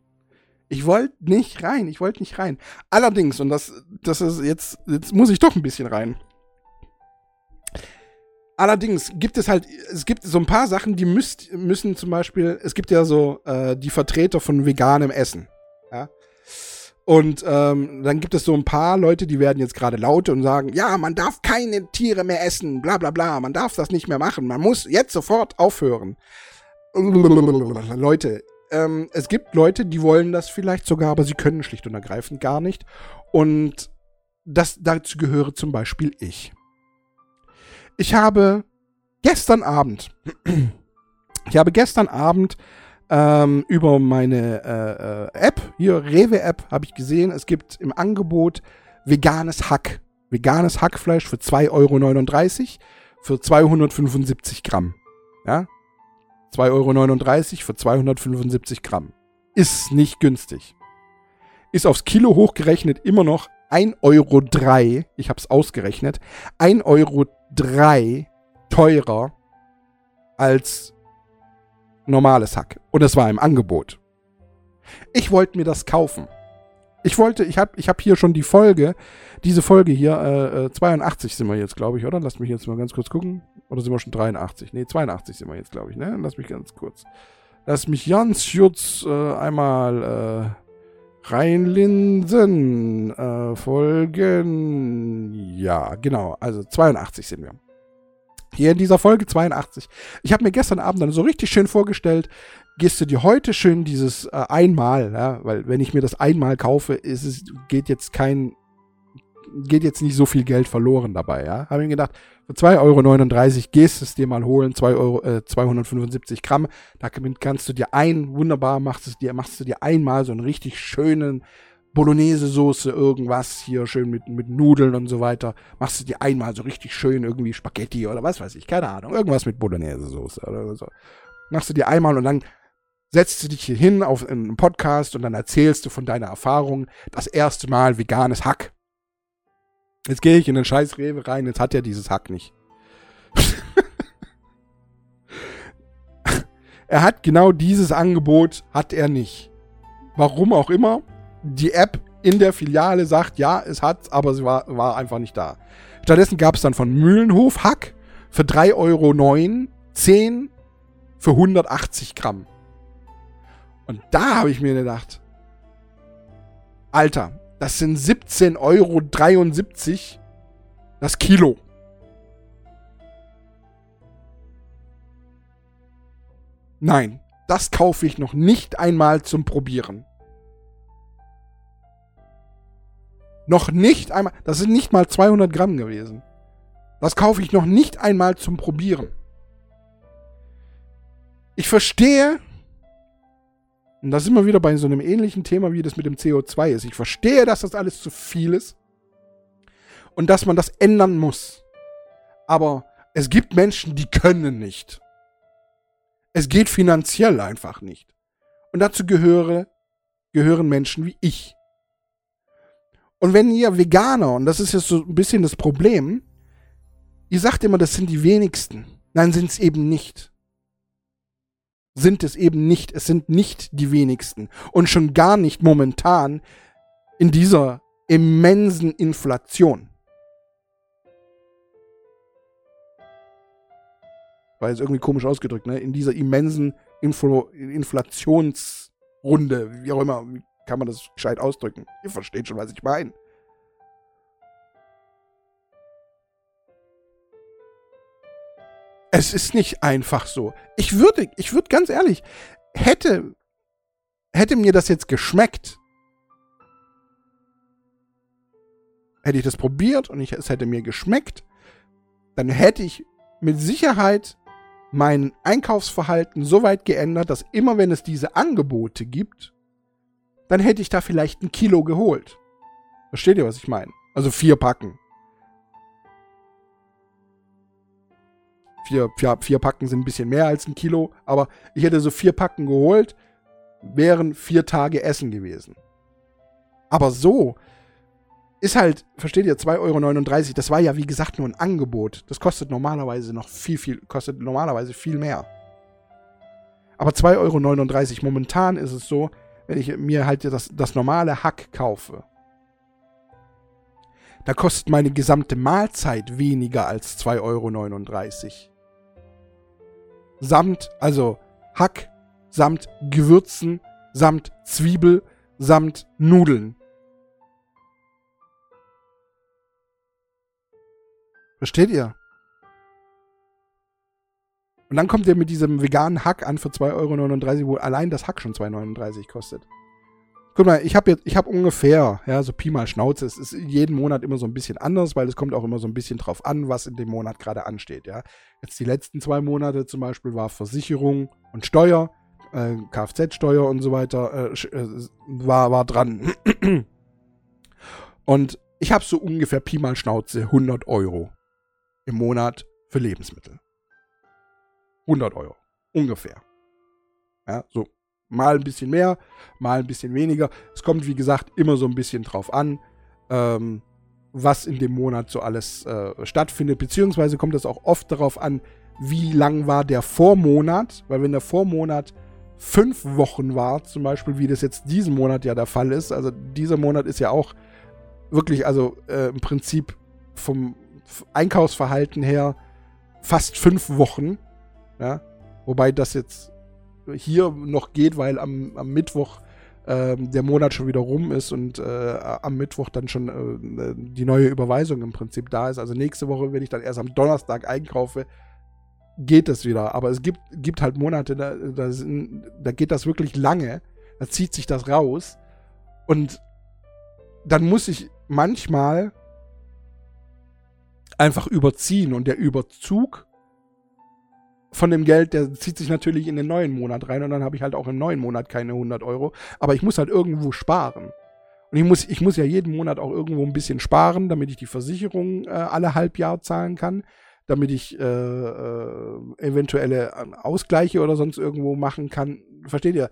Ich wollte nicht rein. Ich wollte nicht rein. Allerdings, und das, das ist jetzt, jetzt muss ich doch ein bisschen rein. Allerdings gibt es halt, es gibt so ein paar Sachen, die müsst, müssen zum Beispiel, es gibt ja so äh, die Vertreter von veganem Essen. Und ähm, dann gibt es so ein paar Leute, die werden jetzt gerade laut und sagen, ja, man darf keine Tiere mehr essen, bla bla bla, man darf das nicht mehr machen, man muss jetzt sofort aufhören. Leute, ähm, es gibt Leute, die wollen das vielleicht sogar, aber sie können schlicht und ergreifend gar nicht. Und das, dazu gehöre zum Beispiel ich. Ich habe gestern Abend, ich habe gestern Abend ähm, über meine äh, äh, App, hier Rewe-App, habe ich gesehen, es gibt im Angebot veganes Hack. Veganes Hackfleisch für 2,39 Euro für 275 Gramm. Ja? 2,39 Euro für 275 Gramm. Ist nicht günstig. Ist aufs Kilo hochgerechnet immer noch 1,03 Euro. Ich habe es ausgerechnet. 1,03 Euro teurer als normales Hack. Und es war im Angebot. Ich wollte mir das kaufen. Ich wollte, ich habe ich hab hier schon die Folge, diese Folge hier, äh, 82 äh, sind wir jetzt, glaube ich, oder? Lass mich jetzt mal ganz kurz gucken. Oder sind wir schon 83? Nee, 82 sind wir jetzt, glaube ich, ne? Lass mich ganz kurz. Lass mich ganz kurz äh, einmal äh, reinlinsen. Äh, Folgen. Ja, genau. Also 82 sind wir. Hier in dieser Folge 82. Ich habe mir gestern Abend dann so richtig schön vorgestellt, gehst du dir heute schön dieses äh, einmal, ja, weil wenn ich mir das einmal kaufe, ist es, geht jetzt kein, geht jetzt nicht so viel Geld verloren dabei, ja. Habe ich mir gedacht, für 2,39 Euro gehst du es dir mal holen, 2 Euro, äh, 275 Gramm, damit kannst du dir ein, wunderbar machst es dir, machst du dir einmal so einen richtig schönen Bolognese-Soße, irgendwas hier schön mit, mit Nudeln und so weiter. Machst du dir einmal so richtig schön irgendwie Spaghetti oder was weiß ich, keine Ahnung. Irgendwas mit Bolognese-Soße oder so. Machst du dir einmal und dann setzt du dich hier hin auf einen Podcast und dann erzählst du von deiner Erfahrung. Das erste Mal veganes Hack. Jetzt gehe ich in den scheiß Rewe rein, jetzt hat er dieses Hack nicht. Er hat genau dieses Angebot, hat er nicht. Warum auch immer. Die App in der Filiale sagt, ja, es hat's, aber sie war, war einfach nicht da. Stattdessen gab es dann von Mühlenhof Hack für 3,09 Euro 10 für 180 Gramm. Und da habe ich mir gedacht, Alter, das sind 17,73 Euro das Kilo. Nein, das kaufe ich noch nicht einmal zum Probieren. Noch nicht einmal, das sind nicht mal 200 Gramm gewesen. Das kaufe ich noch nicht einmal zum Probieren. Ich verstehe, und da sind wir wieder bei so einem ähnlichen Thema, wie das mit dem CO2 ist. Ich verstehe, dass das alles zu viel ist und dass man das ändern muss. Aber es gibt Menschen, die können nicht. Es geht finanziell einfach nicht. Und dazu gehöre, gehören Menschen wie ich. Und wenn ihr Veganer, und das ist jetzt so ein bisschen das Problem, ihr sagt immer, das sind die wenigsten. Nein, sind es eben nicht. Sind es eben nicht. Es sind nicht die wenigsten. Und schon gar nicht momentan in dieser immensen Inflation. war jetzt irgendwie komisch ausgedrückt, ne? In dieser immensen Infl Inflationsrunde, wie auch immer, kann man das gescheit ausdrücken? Ihr versteht schon, was ich meine. Es ist nicht einfach so. Ich würde, ich würde ganz ehrlich, hätte, hätte mir das jetzt geschmeckt, hätte ich das probiert und ich, es hätte mir geschmeckt, dann hätte ich mit Sicherheit mein Einkaufsverhalten so weit geändert, dass immer wenn es diese Angebote gibt, dann hätte ich da vielleicht ein Kilo geholt. Versteht ihr, was ich meine? Also vier Packen. Vier, vier, vier Packen sind ein bisschen mehr als ein Kilo, aber ich hätte so vier Packen geholt, wären vier Tage Essen gewesen. Aber so, ist halt, versteht ihr, 2,39 Euro. Das war ja, wie gesagt, nur ein Angebot. Das kostet normalerweise noch viel, viel, kostet normalerweise viel mehr. Aber 2,39 Euro. Momentan ist es so, wenn ich mir halt das, das normale Hack kaufe, da kostet meine gesamte Mahlzeit weniger als 2,39 Euro. Samt, also Hack, samt Gewürzen, samt Zwiebel, samt Nudeln. Versteht ihr? Und dann kommt ihr mit diesem veganen Hack an für 2,39 Euro, wo allein das Hack schon 2,39 Euro kostet. Guck mal, ich habe jetzt, ungefähr, ja, so Pi mal Schnauze. Es ist jeden Monat immer so ein bisschen anders, weil es kommt auch immer so ein bisschen drauf an, was in dem Monat gerade ansteht, ja. Jetzt die letzten zwei Monate zum Beispiel war Versicherung und Steuer, äh, Kfz-Steuer und so weiter, äh, äh, war, war dran. und ich habe so ungefähr Pi mal Schnauze 100 Euro im Monat für Lebensmittel. 100 Euro. Ungefähr. Ja, so. Mal ein bisschen mehr, mal ein bisschen weniger. Es kommt, wie gesagt, immer so ein bisschen drauf an, ähm, was in dem Monat so alles äh, stattfindet. Beziehungsweise kommt es auch oft darauf an, wie lang war der Vormonat. Weil wenn der Vormonat fünf Wochen war, zum Beispiel, wie das jetzt diesen Monat ja der Fall ist, also dieser Monat ist ja auch wirklich, also äh, im Prinzip vom Einkaufsverhalten her fast fünf Wochen. Ja? Wobei das jetzt hier noch geht, weil am, am Mittwoch äh, der Monat schon wieder rum ist und äh, am Mittwoch dann schon äh, die neue Überweisung im Prinzip da ist. Also nächste Woche, wenn ich dann erst am Donnerstag einkaufe, geht es wieder. Aber es gibt, gibt halt Monate, da, da, sind, da geht das wirklich lange. Da zieht sich das raus. Und dann muss ich manchmal einfach überziehen. Und der Überzug von dem Geld, der zieht sich natürlich in den neuen Monat rein und dann habe ich halt auch im neuen Monat keine 100 Euro. Aber ich muss halt irgendwo sparen. Und ich muss, ich muss ja jeden Monat auch irgendwo ein bisschen sparen, damit ich die Versicherung äh, alle halb Jahr zahlen kann, damit ich äh, äh, eventuelle Ausgleiche oder sonst irgendwo machen kann. Versteht ihr?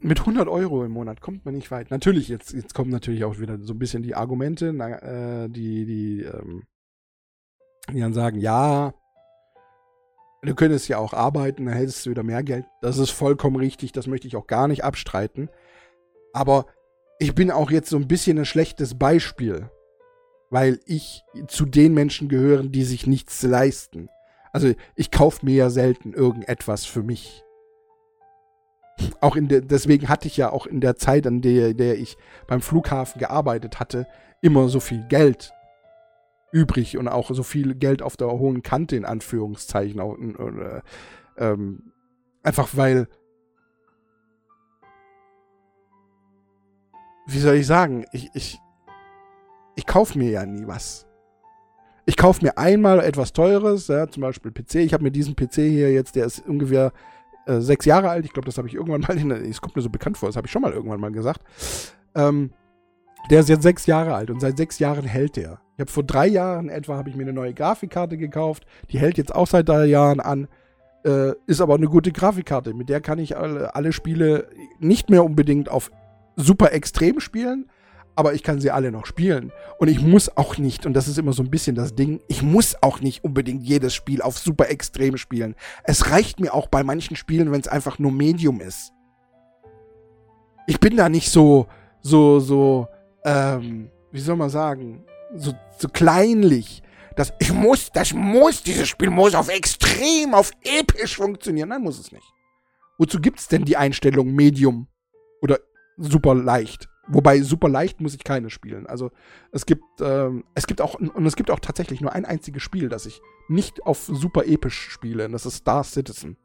mit 100 Euro im Monat kommt man nicht weit. Natürlich, jetzt, jetzt kommen natürlich auch wieder so ein bisschen die Argumente, na, äh, die, die, ähm, die dann sagen, ja, Du könntest ja auch arbeiten, dann hättest du wieder mehr Geld. Das ist vollkommen richtig, das möchte ich auch gar nicht abstreiten. Aber ich bin auch jetzt so ein bisschen ein schlechtes Beispiel, weil ich zu den Menschen gehöre, die sich nichts leisten. Also ich kaufe mir ja selten irgendetwas für mich. Auch in der, deswegen hatte ich ja auch in der Zeit, an der, der ich beim Flughafen gearbeitet hatte, immer so viel Geld übrig und auch so viel Geld auf der hohen Kante in Anführungszeichen. Auch, äh, ähm, einfach weil, wie soll ich sagen, ich, ich, ich kaufe mir ja nie was. Ich kaufe mir einmal etwas Teures, ja, zum Beispiel PC. Ich habe mir diesen PC hier jetzt, der ist ungefähr äh, sechs Jahre alt. Ich glaube, das habe ich irgendwann mal, es kommt mir so bekannt vor, das habe ich schon mal irgendwann mal gesagt. Ähm, der ist jetzt sechs Jahre alt und seit sechs Jahren hält der. Ich habe vor drei Jahren etwa habe ich mir eine neue Grafikkarte gekauft. Die hält jetzt auch seit drei Jahren an. Äh, ist aber eine gute Grafikkarte. Mit der kann ich alle, alle Spiele nicht mehr unbedingt auf super extrem spielen, aber ich kann sie alle noch spielen. Und ich muss auch nicht, und das ist immer so ein bisschen das Ding, ich muss auch nicht unbedingt jedes Spiel auf super extrem spielen. Es reicht mir auch bei manchen Spielen, wenn es einfach nur Medium ist. Ich bin da nicht so, so, so, ähm, wie soll man sagen, so, so kleinlich. Das, ich muss, das muss, dieses Spiel muss auf extrem, auf episch funktionieren. Nein, muss es nicht. Wozu gibt es denn die Einstellung Medium oder super leicht? Wobei super leicht muss ich keine spielen. Also es gibt, ähm, es gibt auch, und es gibt auch tatsächlich nur ein einziges Spiel, das ich nicht auf super episch spiele. Und das ist Star Citizen.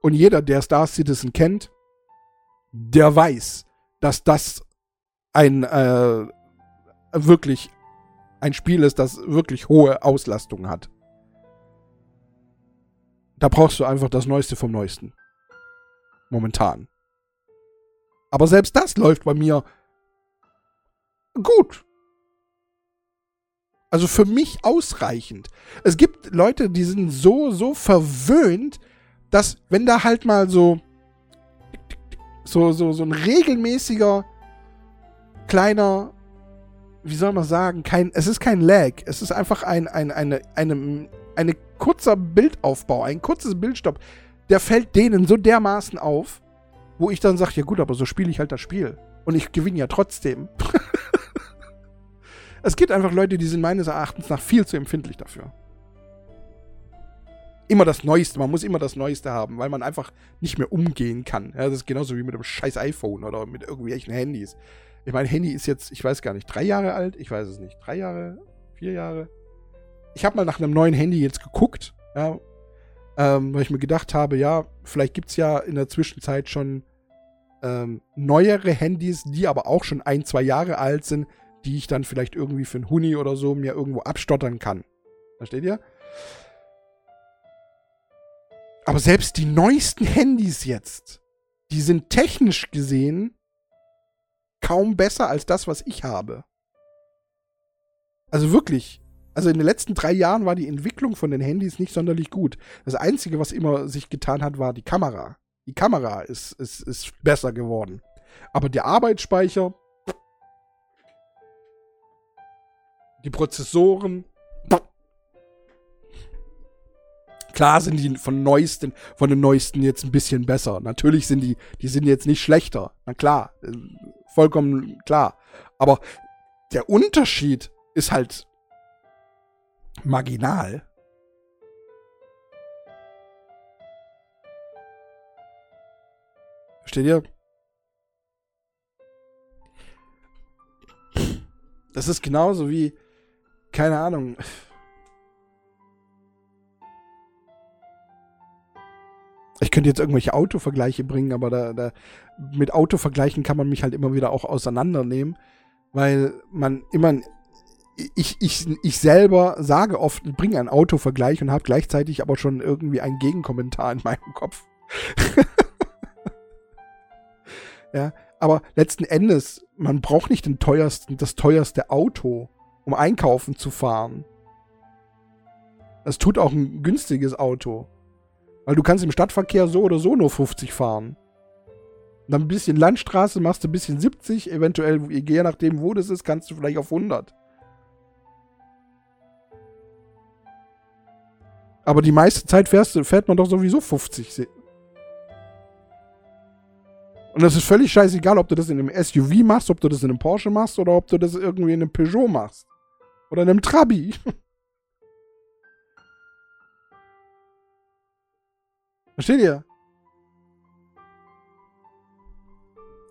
Und jeder, der Star Citizen kennt, der weiß, dass das ein äh, wirklich ein Spiel ist, das wirklich hohe Auslastung hat. Da brauchst du einfach das Neueste vom Neuesten. Momentan. Aber selbst das läuft bei mir gut. Also für mich ausreichend. Es gibt Leute, die sind so, so verwöhnt, dass wenn da halt mal so so, so, so ein regelmäßiger kleiner, wie soll man sagen, kein, es ist kein Lag, es ist einfach ein, ein, eine, eine, eine kurzer Bildaufbau, ein kurzes Bildstopp, der fällt denen so dermaßen auf, wo ich dann sage, ja gut, aber so spiele ich halt das Spiel. Und ich gewinne ja trotzdem. es gibt einfach Leute, die sind meines Erachtens nach viel zu empfindlich dafür immer das Neueste. Man muss immer das Neueste haben, weil man einfach nicht mehr umgehen kann. Ja, das ist genauso wie mit einem scheiß iPhone oder mit irgendwelchen Handys. Ich meine, Handy ist jetzt, ich weiß gar nicht, drei Jahre alt? Ich weiß es nicht. Drei Jahre? Vier Jahre? Ich habe mal nach einem neuen Handy jetzt geguckt, ja, ähm, weil ich mir gedacht habe, ja, vielleicht gibt es ja in der Zwischenzeit schon ähm, neuere Handys, die aber auch schon ein, zwei Jahre alt sind, die ich dann vielleicht irgendwie für einen Huni oder so mir irgendwo abstottern kann. Versteht ihr? Aber selbst die neuesten Handys jetzt, die sind technisch gesehen kaum besser als das, was ich habe. Also wirklich. Also in den letzten drei Jahren war die Entwicklung von den Handys nicht sonderlich gut. Das Einzige, was immer sich getan hat, war die Kamera. Die Kamera ist, ist, ist besser geworden. Aber der Arbeitsspeicher, die Prozessoren, Klar sind die von neuesten, von den neuesten jetzt ein bisschen besser. Natürlich sind die, die sind jetzt nicht schlechter. Na klar, äh, vollkommen klar. Aber der Unterschied ist halt marginal. Versteht ihr? Das ist genauso wie, keine Ahnung, könnte jetzt irgendwelche Autovergleiche bringen, aber da, da, mit Autovergleichen kann man mich halt immer wieder auch auseinandernehmen, weil man immer. Ich, ich, ich selber sage oft, bringe einen Autovergleich und habe gleichzeitig aber schon irgendwie einen Gegenkommentar in meinem Kopf. ja, aber letzten Endes, man braucht nicht den teuersten, das teuerste Auto, um einkaufen zu fahren. Das tut auch ein günstiges Auto. Weil du kannst im Stadtverkehr so oder so nur 50 fahren. Und dann ein bisschen Landstraße machst du ein bisschen 70, eventuell, je nachdem, wo das ist, kannst du vielleicht auf 100. Aber die meiste Zeit fährst, fährt man doch sowieso 50. Und das ist völlig scheißegal, ob du das in einem SUV machst, ob du das in einem Porsche machst oder ob du das irgendwie in einem Peugeot machst. Oder in einem Trabi. Versteht ihr?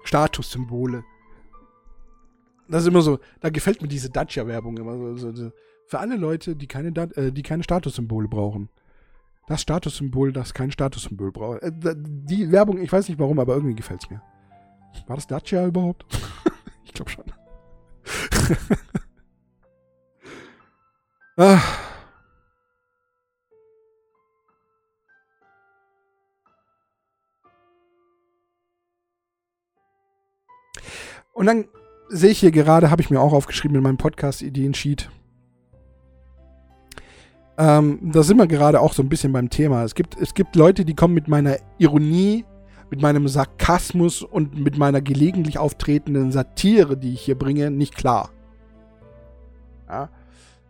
Statussymbole. Das ist immer so, da gefällt mir diese Dacia-Werbung immer so, so, so, Für alle Leute, die keine, äh, die keine Statussymbole brauchen. Das Statussymbol, das kein Statussymbol braucht. Äh, die Werbung, ich weiß nicht warum, aber irgendwie gefällt es mir. War das Dacia überhaupt? ich glaube schon. ah. Und dann sehe ich hier gerade, habe ich mir auch aufgeschrieben in meinem Podcast-Ideen-Sheet. Ähm, da sind wir gerade auch so ein bisschen beim Thema. Es gibt, es gibt Leute, die kommen mit meiner Ironie, mit meinem Sarkasmus und mit meiner gelegentlich auftretenden Satire, die ich hier bringe, nicht klar. Ja?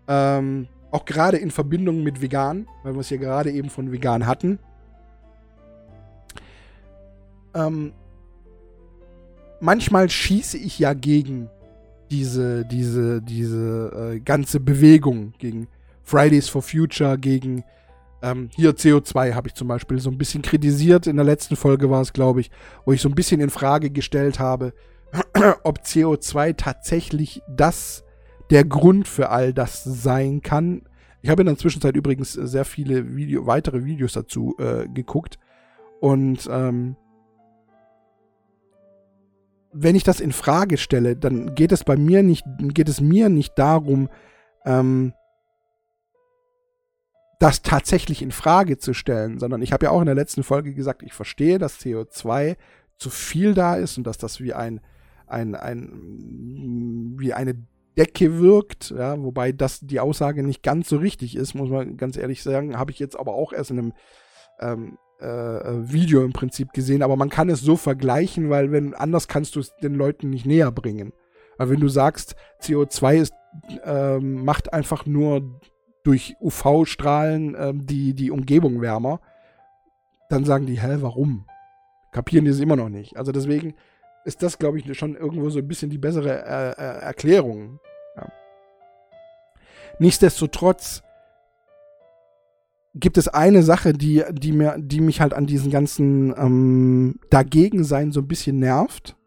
Ähm, auch gerade in Verbindung mit Vegan, weil wir es ja gerade eben von Vegan hatten. Ähm, manchmal schieße ich ja gegen diese, diese, diese äh, ganze Bewegung, gegen Fridays for Future, gegen ähm, hier CO2 habe ich zum Beispiel so ein bisschen kritisiert. In der letzten Folge war es, glaube ich, wo ich so ein bisschen in Frage gestellt habe, ob CO2 tatsächlich das der Grund für all das sein kann. Ich habe in der Zwischenzeit übrigens sehr viele Video, weitere Videos dazu äh, geguckt. Und ähm, wenn ich das in Frage stelle, dann geht es bei mir nicht, geht es mir nicht darum, ähm, das tatsächlich in Frage zu stellen, sondern ich habe ja auch in der letzten Folge gesagt, ich verstehe, dass CO2 zu viel da ist und dass das wie ein, ein, ein wie eine Decke wirkt, ja, wobei das die Aussage nicht ganz so richtig ist, muss man ganz ehrlich sagen, habe ich jetzt aber auch erst in einem ähm, äh, äh, Video im Prinzip gesehen, aber man kann es so vergleichen, weil wenn anders kannst du es den Leuten nicht näher bringen. Aber wenn du sagst, CO2 ist, äh, macht einfach nur durch UV-Strahlen äh, die, die Umgebung wärmer, dann sagen die, hä, warum? Kapieren die es immer noch nicht. Also deswegen ist das, glaube ich, schon irgendwo so ein bisschen die bessere äh, Erklärung. Ja. Nichtsdestotrotz gibt es eine Sache, die, die, mir, die mich halt an diesen ganzen ähm, Dagegensein so ein bisschen nervt.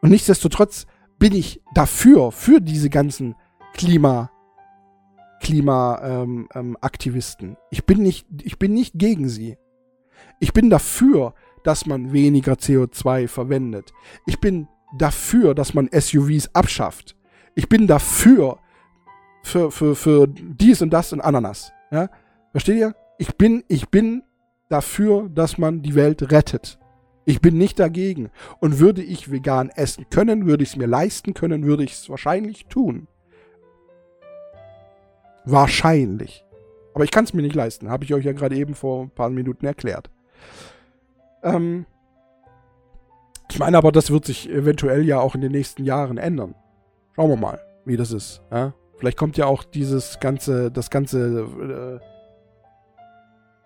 Und nichtsdestotrotz bin ich dafür, für diese ganzen Klima, Klimaaktivisten. Ähm, ähm, ich, bin nicht, ich bin nicht gegen sie. Ich bin dafür, dass man weniger CO2 verwendet. Ich bin dafür, dass man SUVs abschafft. Ich bin dafür, für, für, für dies und das und Ananas. Ja? Versteht ihr? Ich bin, ich bin dafür, dass man die Welt rettet. Ich bin nicht dagegen. Und würde ich vegan essen können, würde ich es mir leisten können, würde ich es wahrscheinlich tun. Wahrscheinlich. Aber ich kann es mir nicht leisten. Habe ich euch ja gerade eben vor ein paar Minuten erklärt. Ähm ich meine aber, das wird sich eventuell ja auch in den nächsten Jahren ändern. Schauen wir mal, wie das ist. Ja? Vielleicht kommt ja auch dieses ganze, das ganze äh,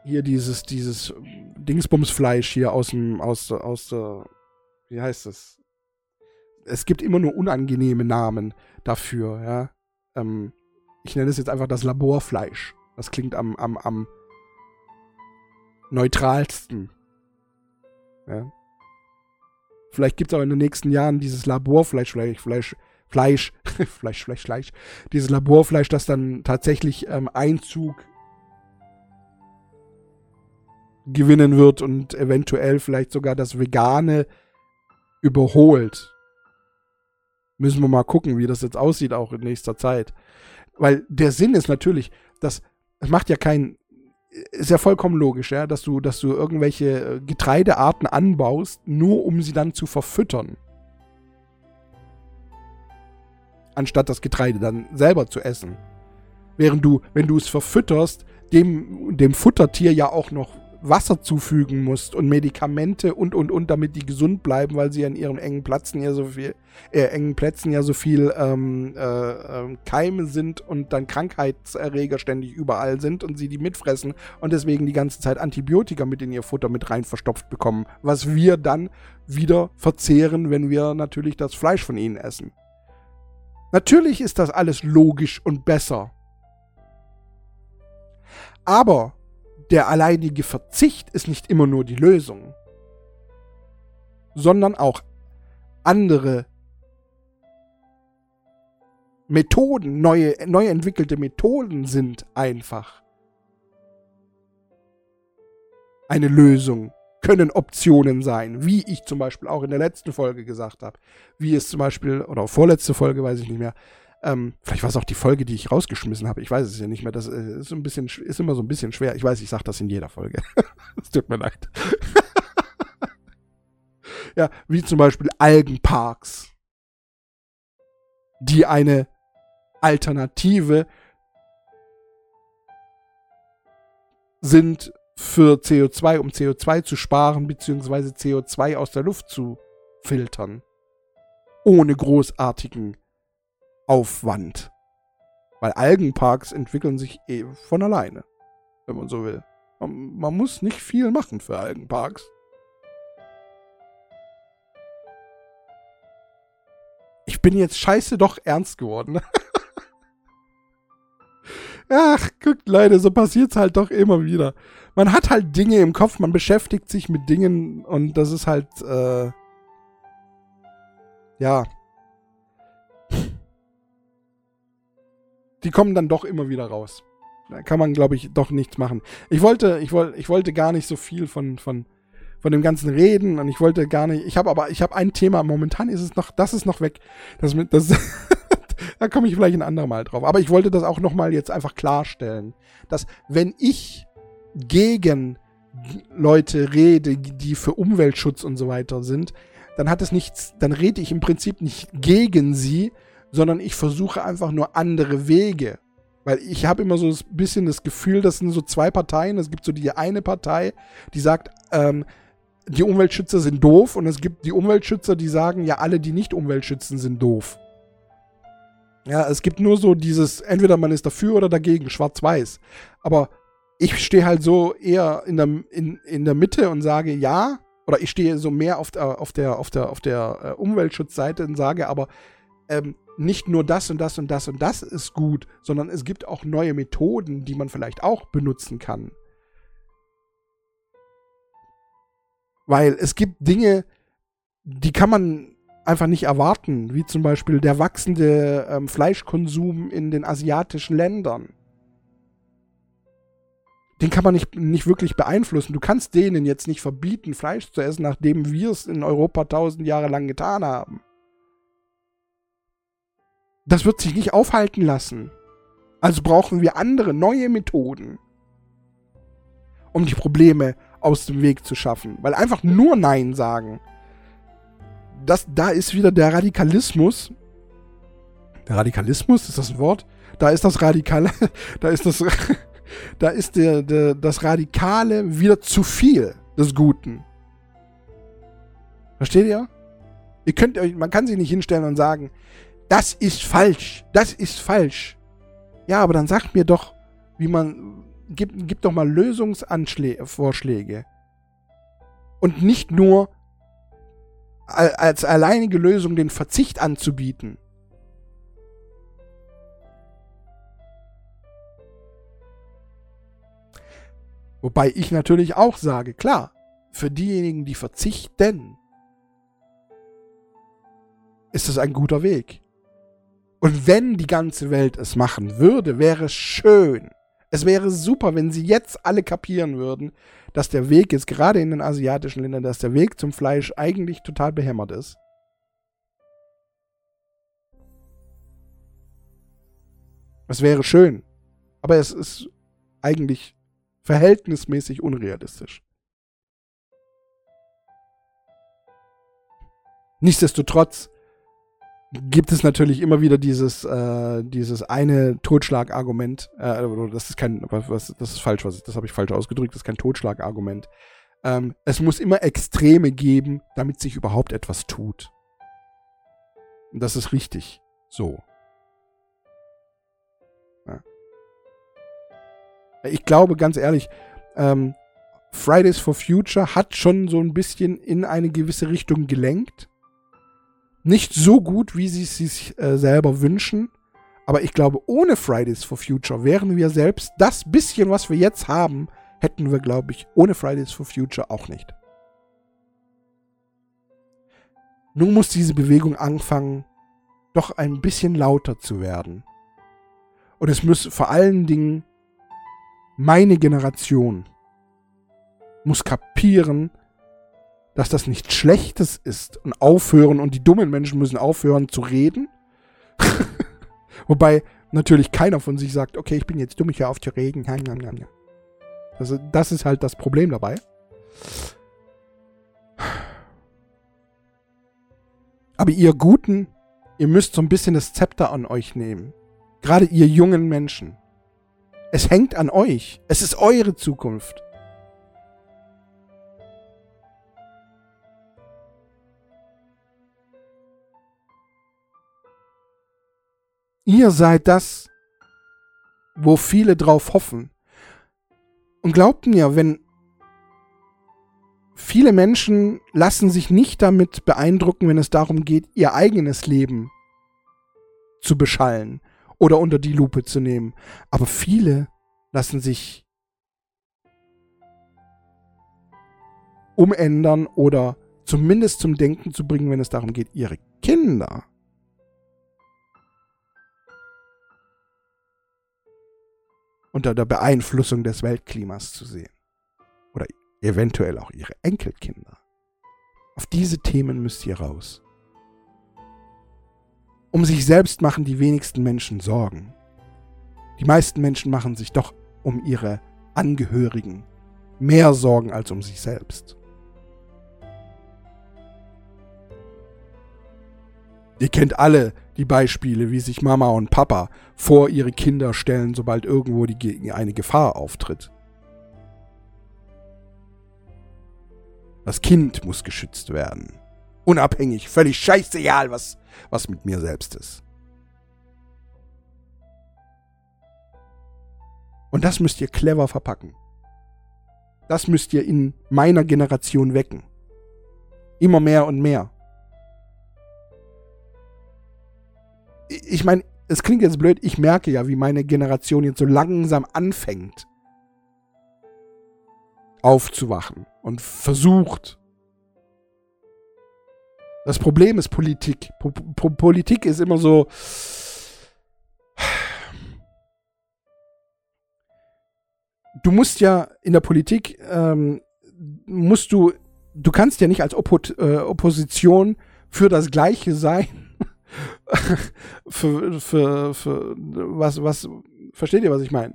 hier dieses, dieses Dingsbumsfleisch hier aus dem, aus, aus der, wie heißt das? Es gibt immer nur unangenehme Namen dafür, ja. Ähm, ich nenne es jetzt einfach das Laborfleisch. Das klingt am, am, am neutralsten. Ja. Vielleicht gibt es auch in den nächsten Jahren dieses Laborfleisch, Fleisch, Fleisch, Fleisch, Fleisch, Fleisch, Fleisch, dieses Laborfleisch, das dann tatsächlich ähm, Einzug gewinnen wird und eventuell vielleicht sogar das Vegane überholt. Müssen wir mal gucken, wie das jetzt aussieht, auch in nächster Zeit. Weil der Sinn ist natürlich, dass es macht ja kein, ist ja vollkommen logisch, ja, dass du, dass du irgendwelche äh, Getreidearten anbaust, nur um sie dann zu verfüttern. Anstatt das Getreide dann selber zu essen. Während du, wenn du es verfütterst, dem, dem Futtertier ja auch noch Wasser zufügen musst und Medikamente und und und, damit die gesund bleiben, weil sie an ihren engen Plätzen ja so viel, äh, engen Plätzen ja so viel ähm, äh, äh, Keime sind und dann Krankheitserreger ständig überall sind und sie die mitfressen und deswegen die ganze Zeit Antibiotika mit in ihr Futter mit rein verstopft bekommen, was wir dann wieder verzehren, wenn wir natürlich das Fleisch von ihnen essen. Natürlich ist das alles logisch und besser. Aber der alleinige Verzicht ist nicht immer nur die Lösung, sondern auch andere Methoden, neue, neu entwickelte Methoden sind einfach eine Lösung, können Optionen sein, wie ich zum Beispiel auch in der letzten Folge gesagt habe, wie es zum Beispiel, oder vorletzte Folge, weiß ich nicht mehr, ähm, vielleicht war es auch die Folge, die ich rausgeschmissen habe. Ich weiß es ja nicht mehr. Das äh, ist, ein bisschen, ist immer so ein bisschen schwer. Ich weiß, ich sage das in jeder Folge. Es tut mir leid. ja, wie zum Beispiel Algenparks, die eine Alternative sind für CO2, um CO2 zu sparen, beziehungsweise CO2 aus der Luft zu filtern. Ohne großartigen Aufwand. Weil Algenparks entwickeln sich eh von alleine, wenn man so will. Man, man muss nicht viel machen für Algenparks. Ich bin jetzt scheiße doch ernst geworden. Ach, guckt Leute, so passiert's halt doch immer wieder. Man hat halt Dinge im Kopf, man beschäftigt sich mit Dingen und das ist halt, äh, ja, die kommen dann doch immer wieder raus. Da kann man, glaube ich, doch nichts machen. Ich wollte, ich wollte, ich wollte gar nicht so viel von, von, von dem ganzen reden und ich wollte gar nicht. Ich habe aber, ich habe ein Thema. Momentan ist es noch, das ist noch weg. Das das, da komme ich vielleicht ein andermal drauf. Aber ich wollte das auch noch mal jetzt einfach klarstellen, dass wenn ich gegen Leute rede, die für Umweltschutz und so weiter sind, dann hat es nichts, dann rede ich im Prinzip nicht gegen sie, sondern ich versuche einfach nur andere Wege. Weil ich habe immer so ein bisschen das Gefühl, das sind so zwei Parteien. Es gibt so die eine Partei, die sagt, ähm, die Umweltschützer sind doof und es gibt die Umweltschützer, die sagen, ja, alle, die nicht Umweltschützen, sind doof. Ja, es gibt nur so dieses, entweder man ist dafür oder dagegen, schwarz-weiß. Aber ich stehe halt so eher in der, in, in der Mitte und sage ja, oder ich stehe so mehr auf der, auf der, auf der, auf der äh, Umweltschutzseite und sage aber, ähm, nicht nur das und das und das und das ist gut, sondern es gibt auch neue Methoden, die man vielleicht auch benutzen kann. Weil es gibt Dinge, die kann man einfach nicht erwarten, wie zum Beispiel der wachsende ähm, Fleischkonsum in den asiatischen Ländern. Den kann man nicht, nicht wirklich beeinflussen. Du kannst denen jetzt nicht verbieten, Fleisch zu essen, nachdem wir es in Europa tausend Jahre lang getan haben. Das wird sich nicht aufhalten lassen. Also brauchen wir andere, neue Methoden, um die Probleme aus dem Weg zu schaffen. Weil einfach nur Nein sagen, das, da ist wieder der Radikalismus. Der Radikalismus, ist das ein Wort? Da ist das Radikale, da ist das, da ist der, der, das Radikale wieder zu viel des Guten. Versteht ihr? Ihr könnt euch, man kann sich nicht hinstellen und sagen, das ist falsch, das ist falsch. Ja, aber dann sagt mir doch, wie man, gib, gib doch mal Lösungsvorschläge. Und nicht nur als alleinige Lösung den Verzicht anzubieten. Wobei ich natürlich auch sage, klar, für diejenigen, die verzichten, ist es ein guter Weg. Und wenn die ganze Welt es machen würde, wäre es schön. Es wäre super, wenn sie jetzt alle kapieren würden, dass der Weg jetzt gerade in den asiatischen Ländern, dass der Weg zum Fleisch eigentlich total behämmert ist. Es wäre schön. Aber es ist eigentlich verhältnismäßig unrealistisch. Nichtsdestotrotz gibt es natürlich immer wieder dieses, äh, dieses eine Totschlagargument. Äh, das ist kein, was, das ist falsch, was, das habe ich falsch ausgedrückt, das ist kein Totschlagargument. Ähm, es muss immer Extreme geben, damit sich überhaupt etwas tut. Und das ist richtig. So. Ja. Ich glaube, ganz ehrlich, ähm, Fridays for Future hat schon so ein bisschen in eine gewisse Richtung gelenkt. Nicht so gut, wie sie es sich äh, selber wünschen. Aber ich glaube, ohne Fridays for Future wären wir selbst das bisschen, was wir jetzt haben, hätten wir, glaube ich, ohne Fridays for Future auch nicht. Nun muss diese Bewegung anfangen, doch ein bisschen lauter zu werden. Und es muss vor allen Dingen meine Generation muss kapieren, dass das nichts Schlechtes ist und aufhören und die dummen Menschen müssen aufhören zu reden. Wobei natürlich keiner von sich sagt, okay, ich bin jetzt dumm, ich höre auf zu reden. Also das ist halt das Problem dabei. Aber ihr Guten, ihr müsst so ein bisschen das Zepter an euch nehmen. Gerade ihr jungen Menschen. Es hängt an euch. Es ist eure Zukunft. Ihr seid das, wo viele drauf hoffen. Und glaubt mir, wenn viele Menschen lassen sich nicht damit beeindrucken, wenn es darum geht, ihr eigenes Leben zu beschallen oder unter die Lupe zu nehmen. Aber viele lassen sich umändern oder zumindest zum Denken zu bringen, wenn es darum geht, ihre Kinder unter der Beeinflussung des Weltklimas zu sehen. Oder eventuell auch ihre Enkelkinder. Auf diese Themen müsst ihr raus. Um sich selbst machen die wenigsten Menschen Sorgen. Die meisten Menschen machen sich doch um ihre Angehörigen mehr Sorgen als um sich selbst. Ihr kennt alle die Beispiele, wie sich Mama und Papa vor ihre Kinder stellen, sobald irgendwo die, eine Gefahr auftritt. Das Kind muss geschützt werden. Unabhängig, völlig scheißegal, was, was mit mir selbst ist. Und das müsst ihr clever verpacken. Das müsst ihr in meiner Generation wecken. Immer mehr und mehr. Ich meine, es klingt jetzt blöd, ich merke ja, wie meine Generation jetzt so langsam anfängt aufzuwachen und versucht. Das Problem ist Politik. Po po Politik ist immer so. Du musst ja in der Politik, ähm, musst du, du kannst ja nicht als Oppo äh, Opposition für das Gleiche sein für, für, für was, was, versteht ihr, was ich meine?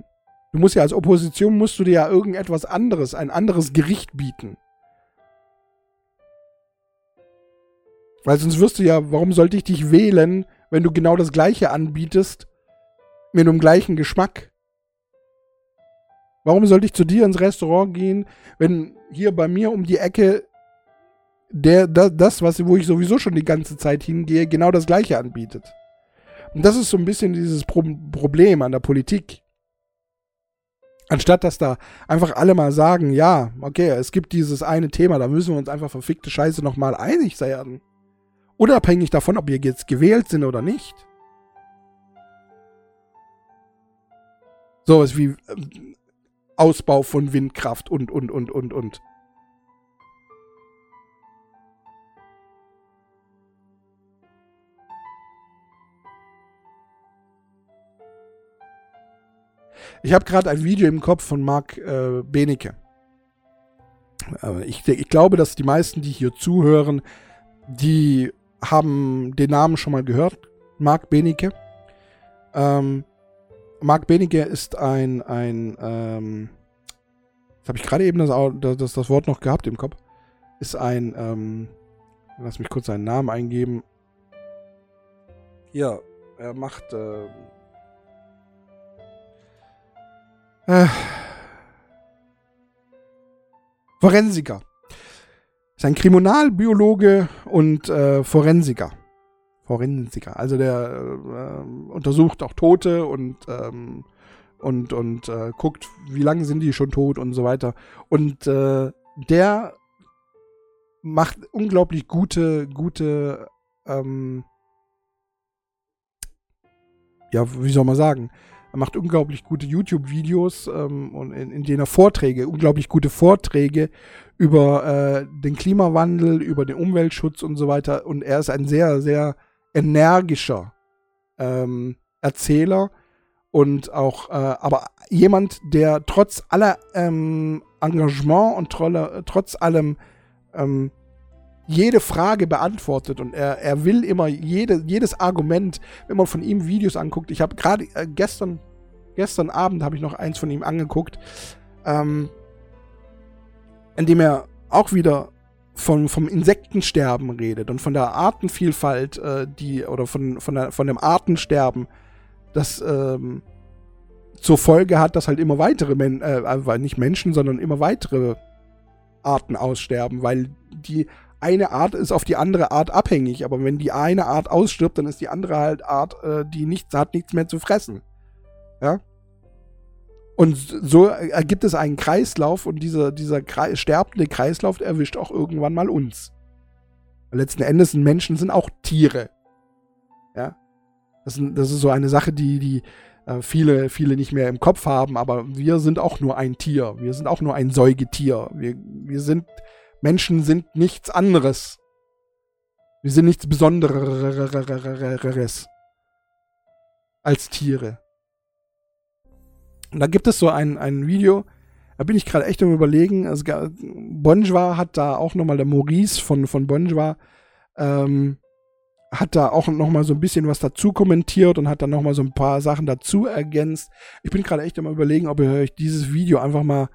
Du musst ja als Opposition musst du dir ja irgendetwas anderes, ein anderes Gericht bieten. Weil sonst wirst du ja, warum sollte ich dich wählen, wenn du genau das Gleiche anbietest, mit einem gleichen Geschmack? Warum sollte ich zu dir ins Restaurant gehen, wenn hier bei mir um die Ecke der, das, was, wo ich sowieso schon die ganze Zeit hingehe, genau das Gleiche anbietet. Und das ist so ein bisschen dieses Pro Problem an der Politik. Anstatt dass da einfach alle mal sagen, ja, okay, es gibt dieses eine Thema, da müssen wir uns einfach verfickte Scheiße nochmal einig werden. Unabhängig davon, ob wir jetzt gewählt sind oder nicht. Sowas wie äh, Ausbau von Windkraft und, und, und, und, und. Ich habe gerade ein Video im Kopf von Marc äh, Benecke. Äh, ich, ich glaube, dass die meisten, die hier zuhören, die haben den Namen schon mal gehört. Marc Benecke. Ähm, Marc Benecke ist ein, ein ähm, das habe ich gerade eben das, das, das Wort noch gehabt im Kopf, ist ein, ähm, lass mich kurz seinen Namen eingeben. hier, er macht äh, äh, Forensiker. Ist ein Kriminalbiologe und äh, Forensiker. Forensiker. Also der äh, untersucht auch Tote und ähm, und und äh, guckt, wie lange sind die schon tot und so weiter. Und äh, der macht unglaublich gute gute ähm, ja, wie soll man sagen? Er macht unglaublich gute YouTube-Videos ähm, in, in denen er Vorträge, unglaublich gute Vorträge über äh, den Klimawandel, über den Umweltschutz und so weiter. Und er ist ein sehr, sehr energischer ähm, Erzähler und auch, äh, aber jemand, der trotz aller ähm, Engagement und trolle, trotz allem ähm, jede Frage beantwortet und er, er will immer jede, jedes Argument, wenn man von ihm Videos anguckt. Ich habe gerade äh, gestern, gestern Abend habe ich noch eins von ihm angeguckt, ähm, in dem er auch wieder von, vom Insektensterben redet und von der Artenvielfalt, äh, die, oder von, von, der, von dem Artensterben, das ähm, zur Folge hat, dass halt immer weitere Men äh, nicht Menschen, sondern immer weitere Arten aussterben, weil die eine Art ist auf die andere Art abhängig, aber wenn die eine Art ausstirbt, dann ist die andere halt Art, äh, die nichts hat, nichts mehr zu fressen. Ja. Und so ergibt es einen Kreislauf und dieser, dieser Kreis, sterbende Kreislauf erwischt auch irgendwann mal uns. Letzten Endes sind Menschen sind auch Tiere. Ja. Das, das ist so eine Sache, die, die äh, viele, viele nicht mehr im Kopf haben, aber wir sind auch nur ein Tier. Wir sind auch nur ein Säugetier. Wir, wir sind, Menschen sind nichts anderes. Wir sind nichts Besonderes als Tiere. Und da gibt es so ein, ein Video, da bin ich gerade echt am überlegen. Also, Bonjour hat da auch nochmal, der Maurice von, von Bonjour, ähm, hat da auch nochmal so ein bisschen was dazu kommentiert und hat dann nochmal so ein paar Sachen dazu ergänzt. Ich bin gerade echt am überlegen, ob ich euch dieses Video einfach mal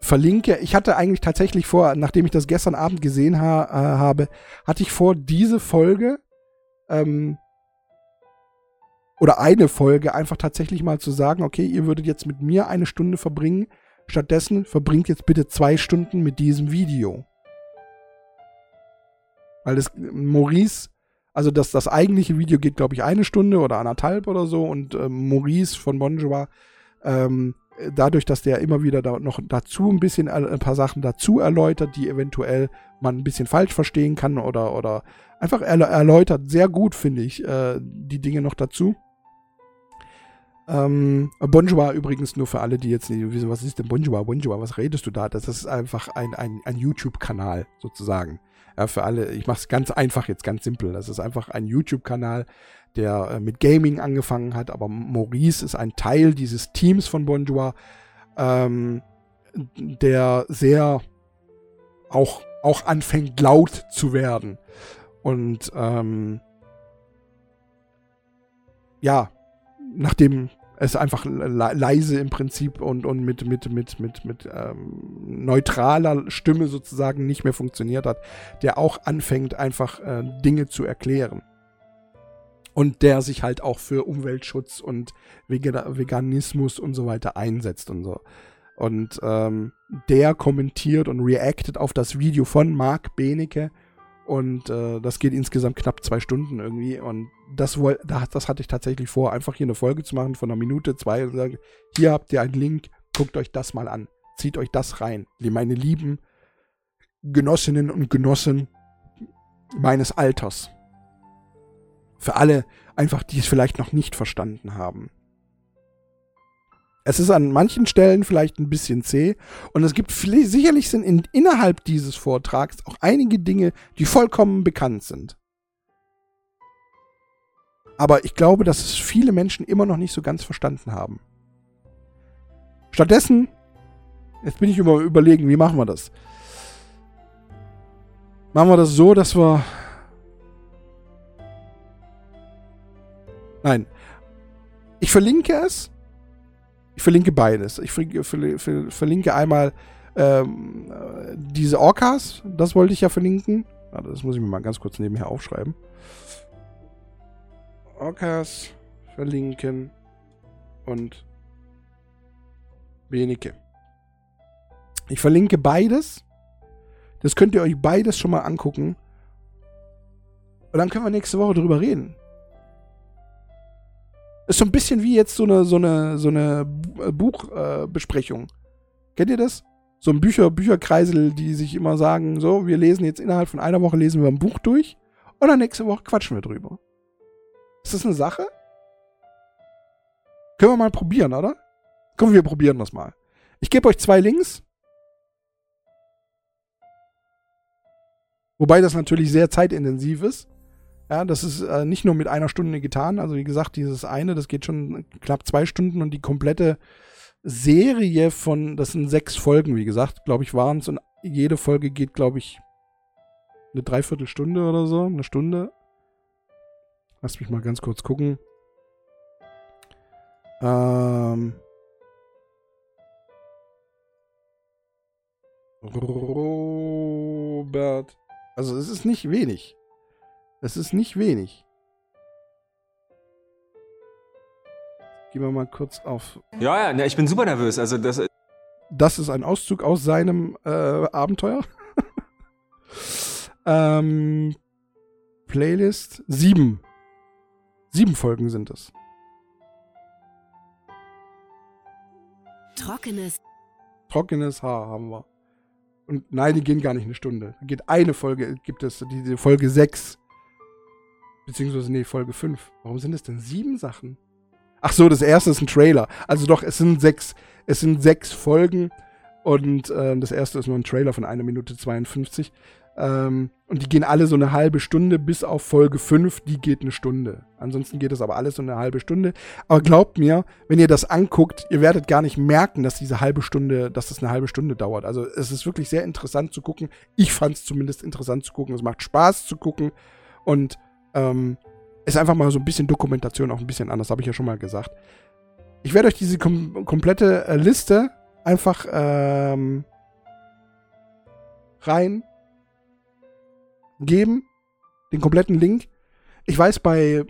verlinke. Ich hatte eigentlich tatsächlich vor, nachdem ich das gestern Abend gesehen ha äh, habe, hatte ich vor, diese Folge ähm, oder eine Folge einfach tatsächlich mal zu sagen, okay, ihr würdet jetzt mit mir eine Stunde verbringen, stattdessen verbringt jetzt bitte zwei Stunden mit diesem Video. Weil das Maurice, also das, das eigentliche Video geht, glaube ich, eine Stunde oder anderthalb oder so und äh, Maurice von Bonjour, ähm, dadurch, dass der immer wieder da noch dazu ein bisschen ein paar Sachen dazu erläutert, die eventuell man ein bisschen falsch verstehen kann oder, oder einfach erläutert, sehr gut, finde ich, äh, die Dinge noch dazu. Ähm, Bonjour übrigens nur für alle, die jetzt nicht wissen, was ist denn Bonjour? Bonjour, was redest du da? Das ist einfach ein, ein, ein YouTube-Kanal sozusagen. Ja, für alle, ich mache es ganz einfach jetzt, ganz simpel. Das ist einfach ein YouTube-Kanal, der äh, mit Gaming angefangen hat, aber Maurice ist ein Teil dieses Teams von Bonjour, ähm, der sehr auch, auch anfängt laut zu werden. Und ähm, ja, nachdem es einfach leise im Prinzip und, und mit, mit, mit, mit, mit ähm, neutraler Stimme sozusagen nicht mehr funktioniert hat, der auch anfängt, einfach äh, Dinge zu erklären. Und der sich halt auch für Umweltschutz und Veganismus und so weiter einsetzt und so. Und ähm, der kommentiert und reactet auf das Video von Marc Benecke und äh, das geht insgesamt knapp zwei Stunden irgendwie. Und das, das hatte ich tatsächlich vor, einfach hier eine Folge zu machen von einer Minute, zwei und sagen, hier habt ihr einen Link, guckt euch das mal an. Zieht euch das rein. Meine lieben Genossinnen und Genossen meines Alters. Für alle einfach, die es vielleicht noch nicht verstanden haben. Es ist an manchen Stellen vielleicht ein bisschen zäh und es gibt sicherlich sind in, innerhalb dieses Vortrags auch einige Dinge, die vollkommen bekannt sind. Aber ich glaube, dass es viele Menschen immer noch nicht so ganz verstanden haben. Stattdessen, jetzt bin ich über, überlegen, wie machen wir das? Machen wir das so, dass wir. Nein. Ich verlinke es ich verlinke beides. Ich verlinke einmal ähm, diese Orcas, das wollte ich ja verlinken. Das muss ich mir mal ganz kurz nebenher aufschreiben. Orcas verlinken und Benike. Ich verlinke beides. Das könnt ihr euch beides schon mal angucken. Und dann können wir nächste Woche drüber reden. Ist so ein bisschen wie jetzt so eine, so eine, so eine Buchbesprechung. Äh, Kennt ihr das? So ein Bücher, Bücherkreisel, die sich immer sagen, so, wir lesen jetzt innerhalb von einer Woche lesen wir ein Buch durch und dann nächste Woche quatschen wir drüber. Ist das eine Sache? Können wir mal probieren, oder? Komm, wir probieren das mal. Ich gebe euch zwei Links. Wobei das natürlich sehr zeitintensiv ist. Ja, das ist äh, nicht nur mit einer Stunde getan. Also wie gesagt, dieses eine, das geht schon knapp zwei Stunden und die komplette Serie von, das sind sechs Folgen, wie gesagt, glaube ich, waren es. Und jede Folge geht, glaube ich, eine Dreiviertelstunde oder so, eine Stunde. Lass mich mal ganz kurz gucken. Ähm. Robert. Also es ist nicht wenig. Das ist nicht wenig. Gehen wir mal kurz auf. Ja, ja, ich bin super nervös. Also das. Das ist ein Auszug aus seinem äh, Abenteuer. ähm, Playlist sieben. Sieben Folgen sind es. Trockenes. Trockenes Haar haben wir. Und nein, die gehen gar nicht eine Stunde. Da geht eine Folge, gibt es, die Folge 6. Beziehungsweise, nee, Folge 5. Warum sind es denn sieben Sachen? Ach so, das erste ist ein Trailer. Also doch, es sind sechs, es sind sechs Folgen und äh, das erste ist nur ein Trailer von einer Minute 52. Ähm, und die gehen alle so eine halbe Stunde, bis auf Folge 5, die geht eine Stunde. Ansonsten geht das aber alles so eine halbe Stunde. Aber glaubt mir, wenn ihr das anguckt, ihr werdet gar nicht merken, dass diese halbe Stunde, dass das eine halbe Stunde dauert. Also es ist wirklich sehr interessant zu gucken. Ich fand es zumindest interessant zu gucken. Es macht Spaß zu gucken. Und ähm, ist einfach mal so ein bisschen Dokumentation, auch ein bisschen anders, habe ich ja schon mal gesagt. Ich werde euch diese kom komplette äh, Liste einfach ähm, rein geben, den kompletten Link. Ich weiß, bei,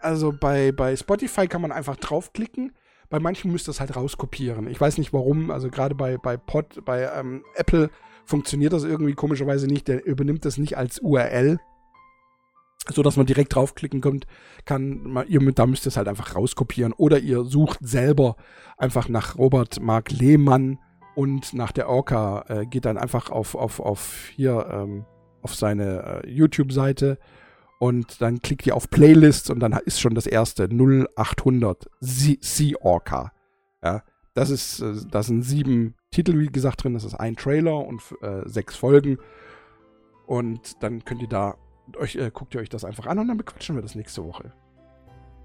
also bei, bei Spotify kann man einfach draufklicken. Bei manchen müsst ihr es halt rauskopieren. Ich weiß nicht warum. Also gerade bei, bei Pod, bei ähm, Apple funktioniert das irgendwie komischerweise nicht. Der übernimmt das nicht als URL so dass man direkt draufklicken kommt, kann ihr da müsst ihr es halt einfach rauskopieren. Oder ihr sucht selber einfach nach Robert Mark Lehmann und nach der Orca äh, geht dann einfach auf auf auf hier ähm, auf seine äh, YouTube-Seite und dann klickt ihr auf Playlists und dann ist schon das erste 0800 Sea Orca. Ja, das ist äh, das sind sieben Titel wie gesagt drin, das ist ein Trailer und äh, sechs Folgen. Und dann könnt ihr da euch, äh, guckt ihr euch das einfach an und dann bequatschen wir das nächste Woche.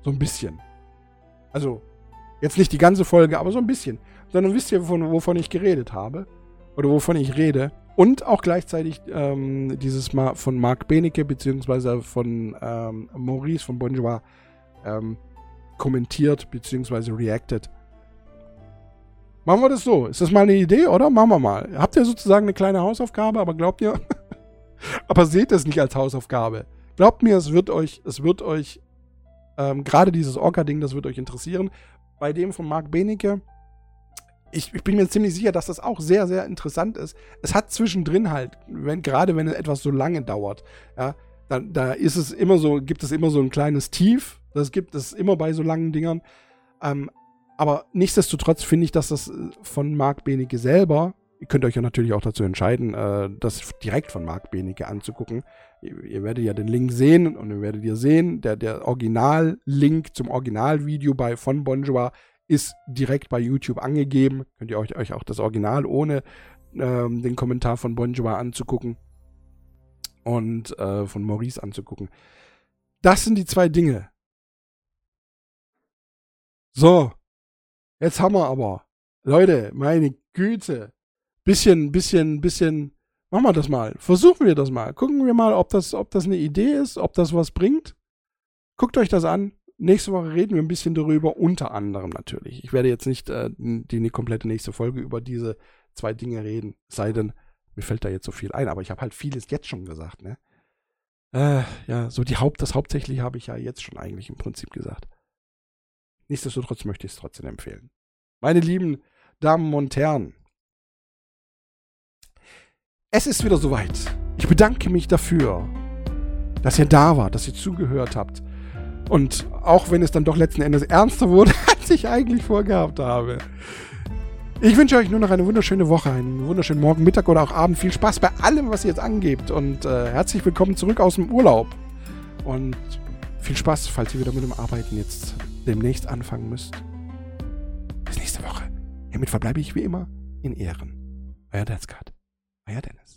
So ein bisschen. Also, jetzt nicht die ganze Folge, aber so ein bisschen. Sondern wisst ihr, wovon, wovon ich geredet habe. Oder wovon ich rede. Und auch gleichzeitig ähm, dieses Mal von Marc Benecke, beziehungsweise von ähm, Maurice von Bonjour ähm, kommentiert, beziehungsweise reacted. Machen wir das so. Ist das mal eine Idee, oder? Machen wir mal. Habt ihr sozusagen eine kleine Hausaufgabe, aber glaubt ihr, Aber seht es nicht als Hausaufgabe. Glaubt mir, es wird euch, es wird euch, ähm, gerade dieses Orca-Ding, das wird euch interessieren. Bei dem von Marc Benecke, ich, ich, bin mir ziemlich sicher, dass das auch sehr, sehr interessant ist. Es hat zwischendrin halt, wenn, gerade wenn es etwas so lange dauert, ja, da, da ist es immer so, gibt es immer so ein kleines Tief. Das gibt es immer bei so langen Dingern. Ähm, aber nichtsdestotrotz finde ich, dass das äh, von Marc Benecke selber Ihr könnt euch ja natürlich auch dazu entscheiden, äh, das direkt von Marc Benecke anzugucken. Ihr, werdet ja den Link sehen und ihr werdet ihr sehen, der, der Original-Link zum Originalvideo bei von Bonjour ist direkt bei YouTube angegeben. Könnt ihr euch, euch auch das Original ohne ähm, den Kommentar von Bonjour anzugucken und äh, von Maurice anzugucken. Das sind die zwei Dinge. So, jetzt haben wir aber. Leute, meine Güte bisschen, bisschen, bisschen, machen wir das mal. Versuchen wir das mal. Gucken wir mal, ob das, ob das eine Idee ist, ob das was bringt. Guckt euch das an. Nächste Woche reden wir ein bisschen darüber, unter anderem natürlich. Ich werde jetzt nicht äh, die, die komplette nächste Folge über diese zwei Dinge reden, sei denn, mir fällt da jetzt so viel ein, aber ich habe halt vieles jetzt schon gesagt, ne? Äh, ja, so die Haupt, das Hauptsächliche habe ich ja jetzt schon eigentlich im Prinzip gesagt. Nichtsdestotrotz möchte ich es trotzdem empfehlen. Meine lieben Damen und Herren, es ist wieder soweit. Ich bedanke mich dafür, dass ihr da wart, dass ihr zugehört habt. Und auch wenn es dann doch letzten Endes ernster wurde, als ich eigentlich vorgehabt habe. Ich wünsche euch nur noch eine wunderschöne Woche, einen wunderschönen Morgen, Mittag oder auch Abend. Viel Spaß bei allem, was ihr jetzt angebt. Und äh, herzlich willkommen zurück aus dem Urlaub. Und viel Spaß, falls ihr wieder mit dem Arbeiten jetzt demnächst anfangen müsst. Bis nächste Woche. Hiermit verbleibe ich wie immer in Ehren. Euer Danskart. Euer Dennis.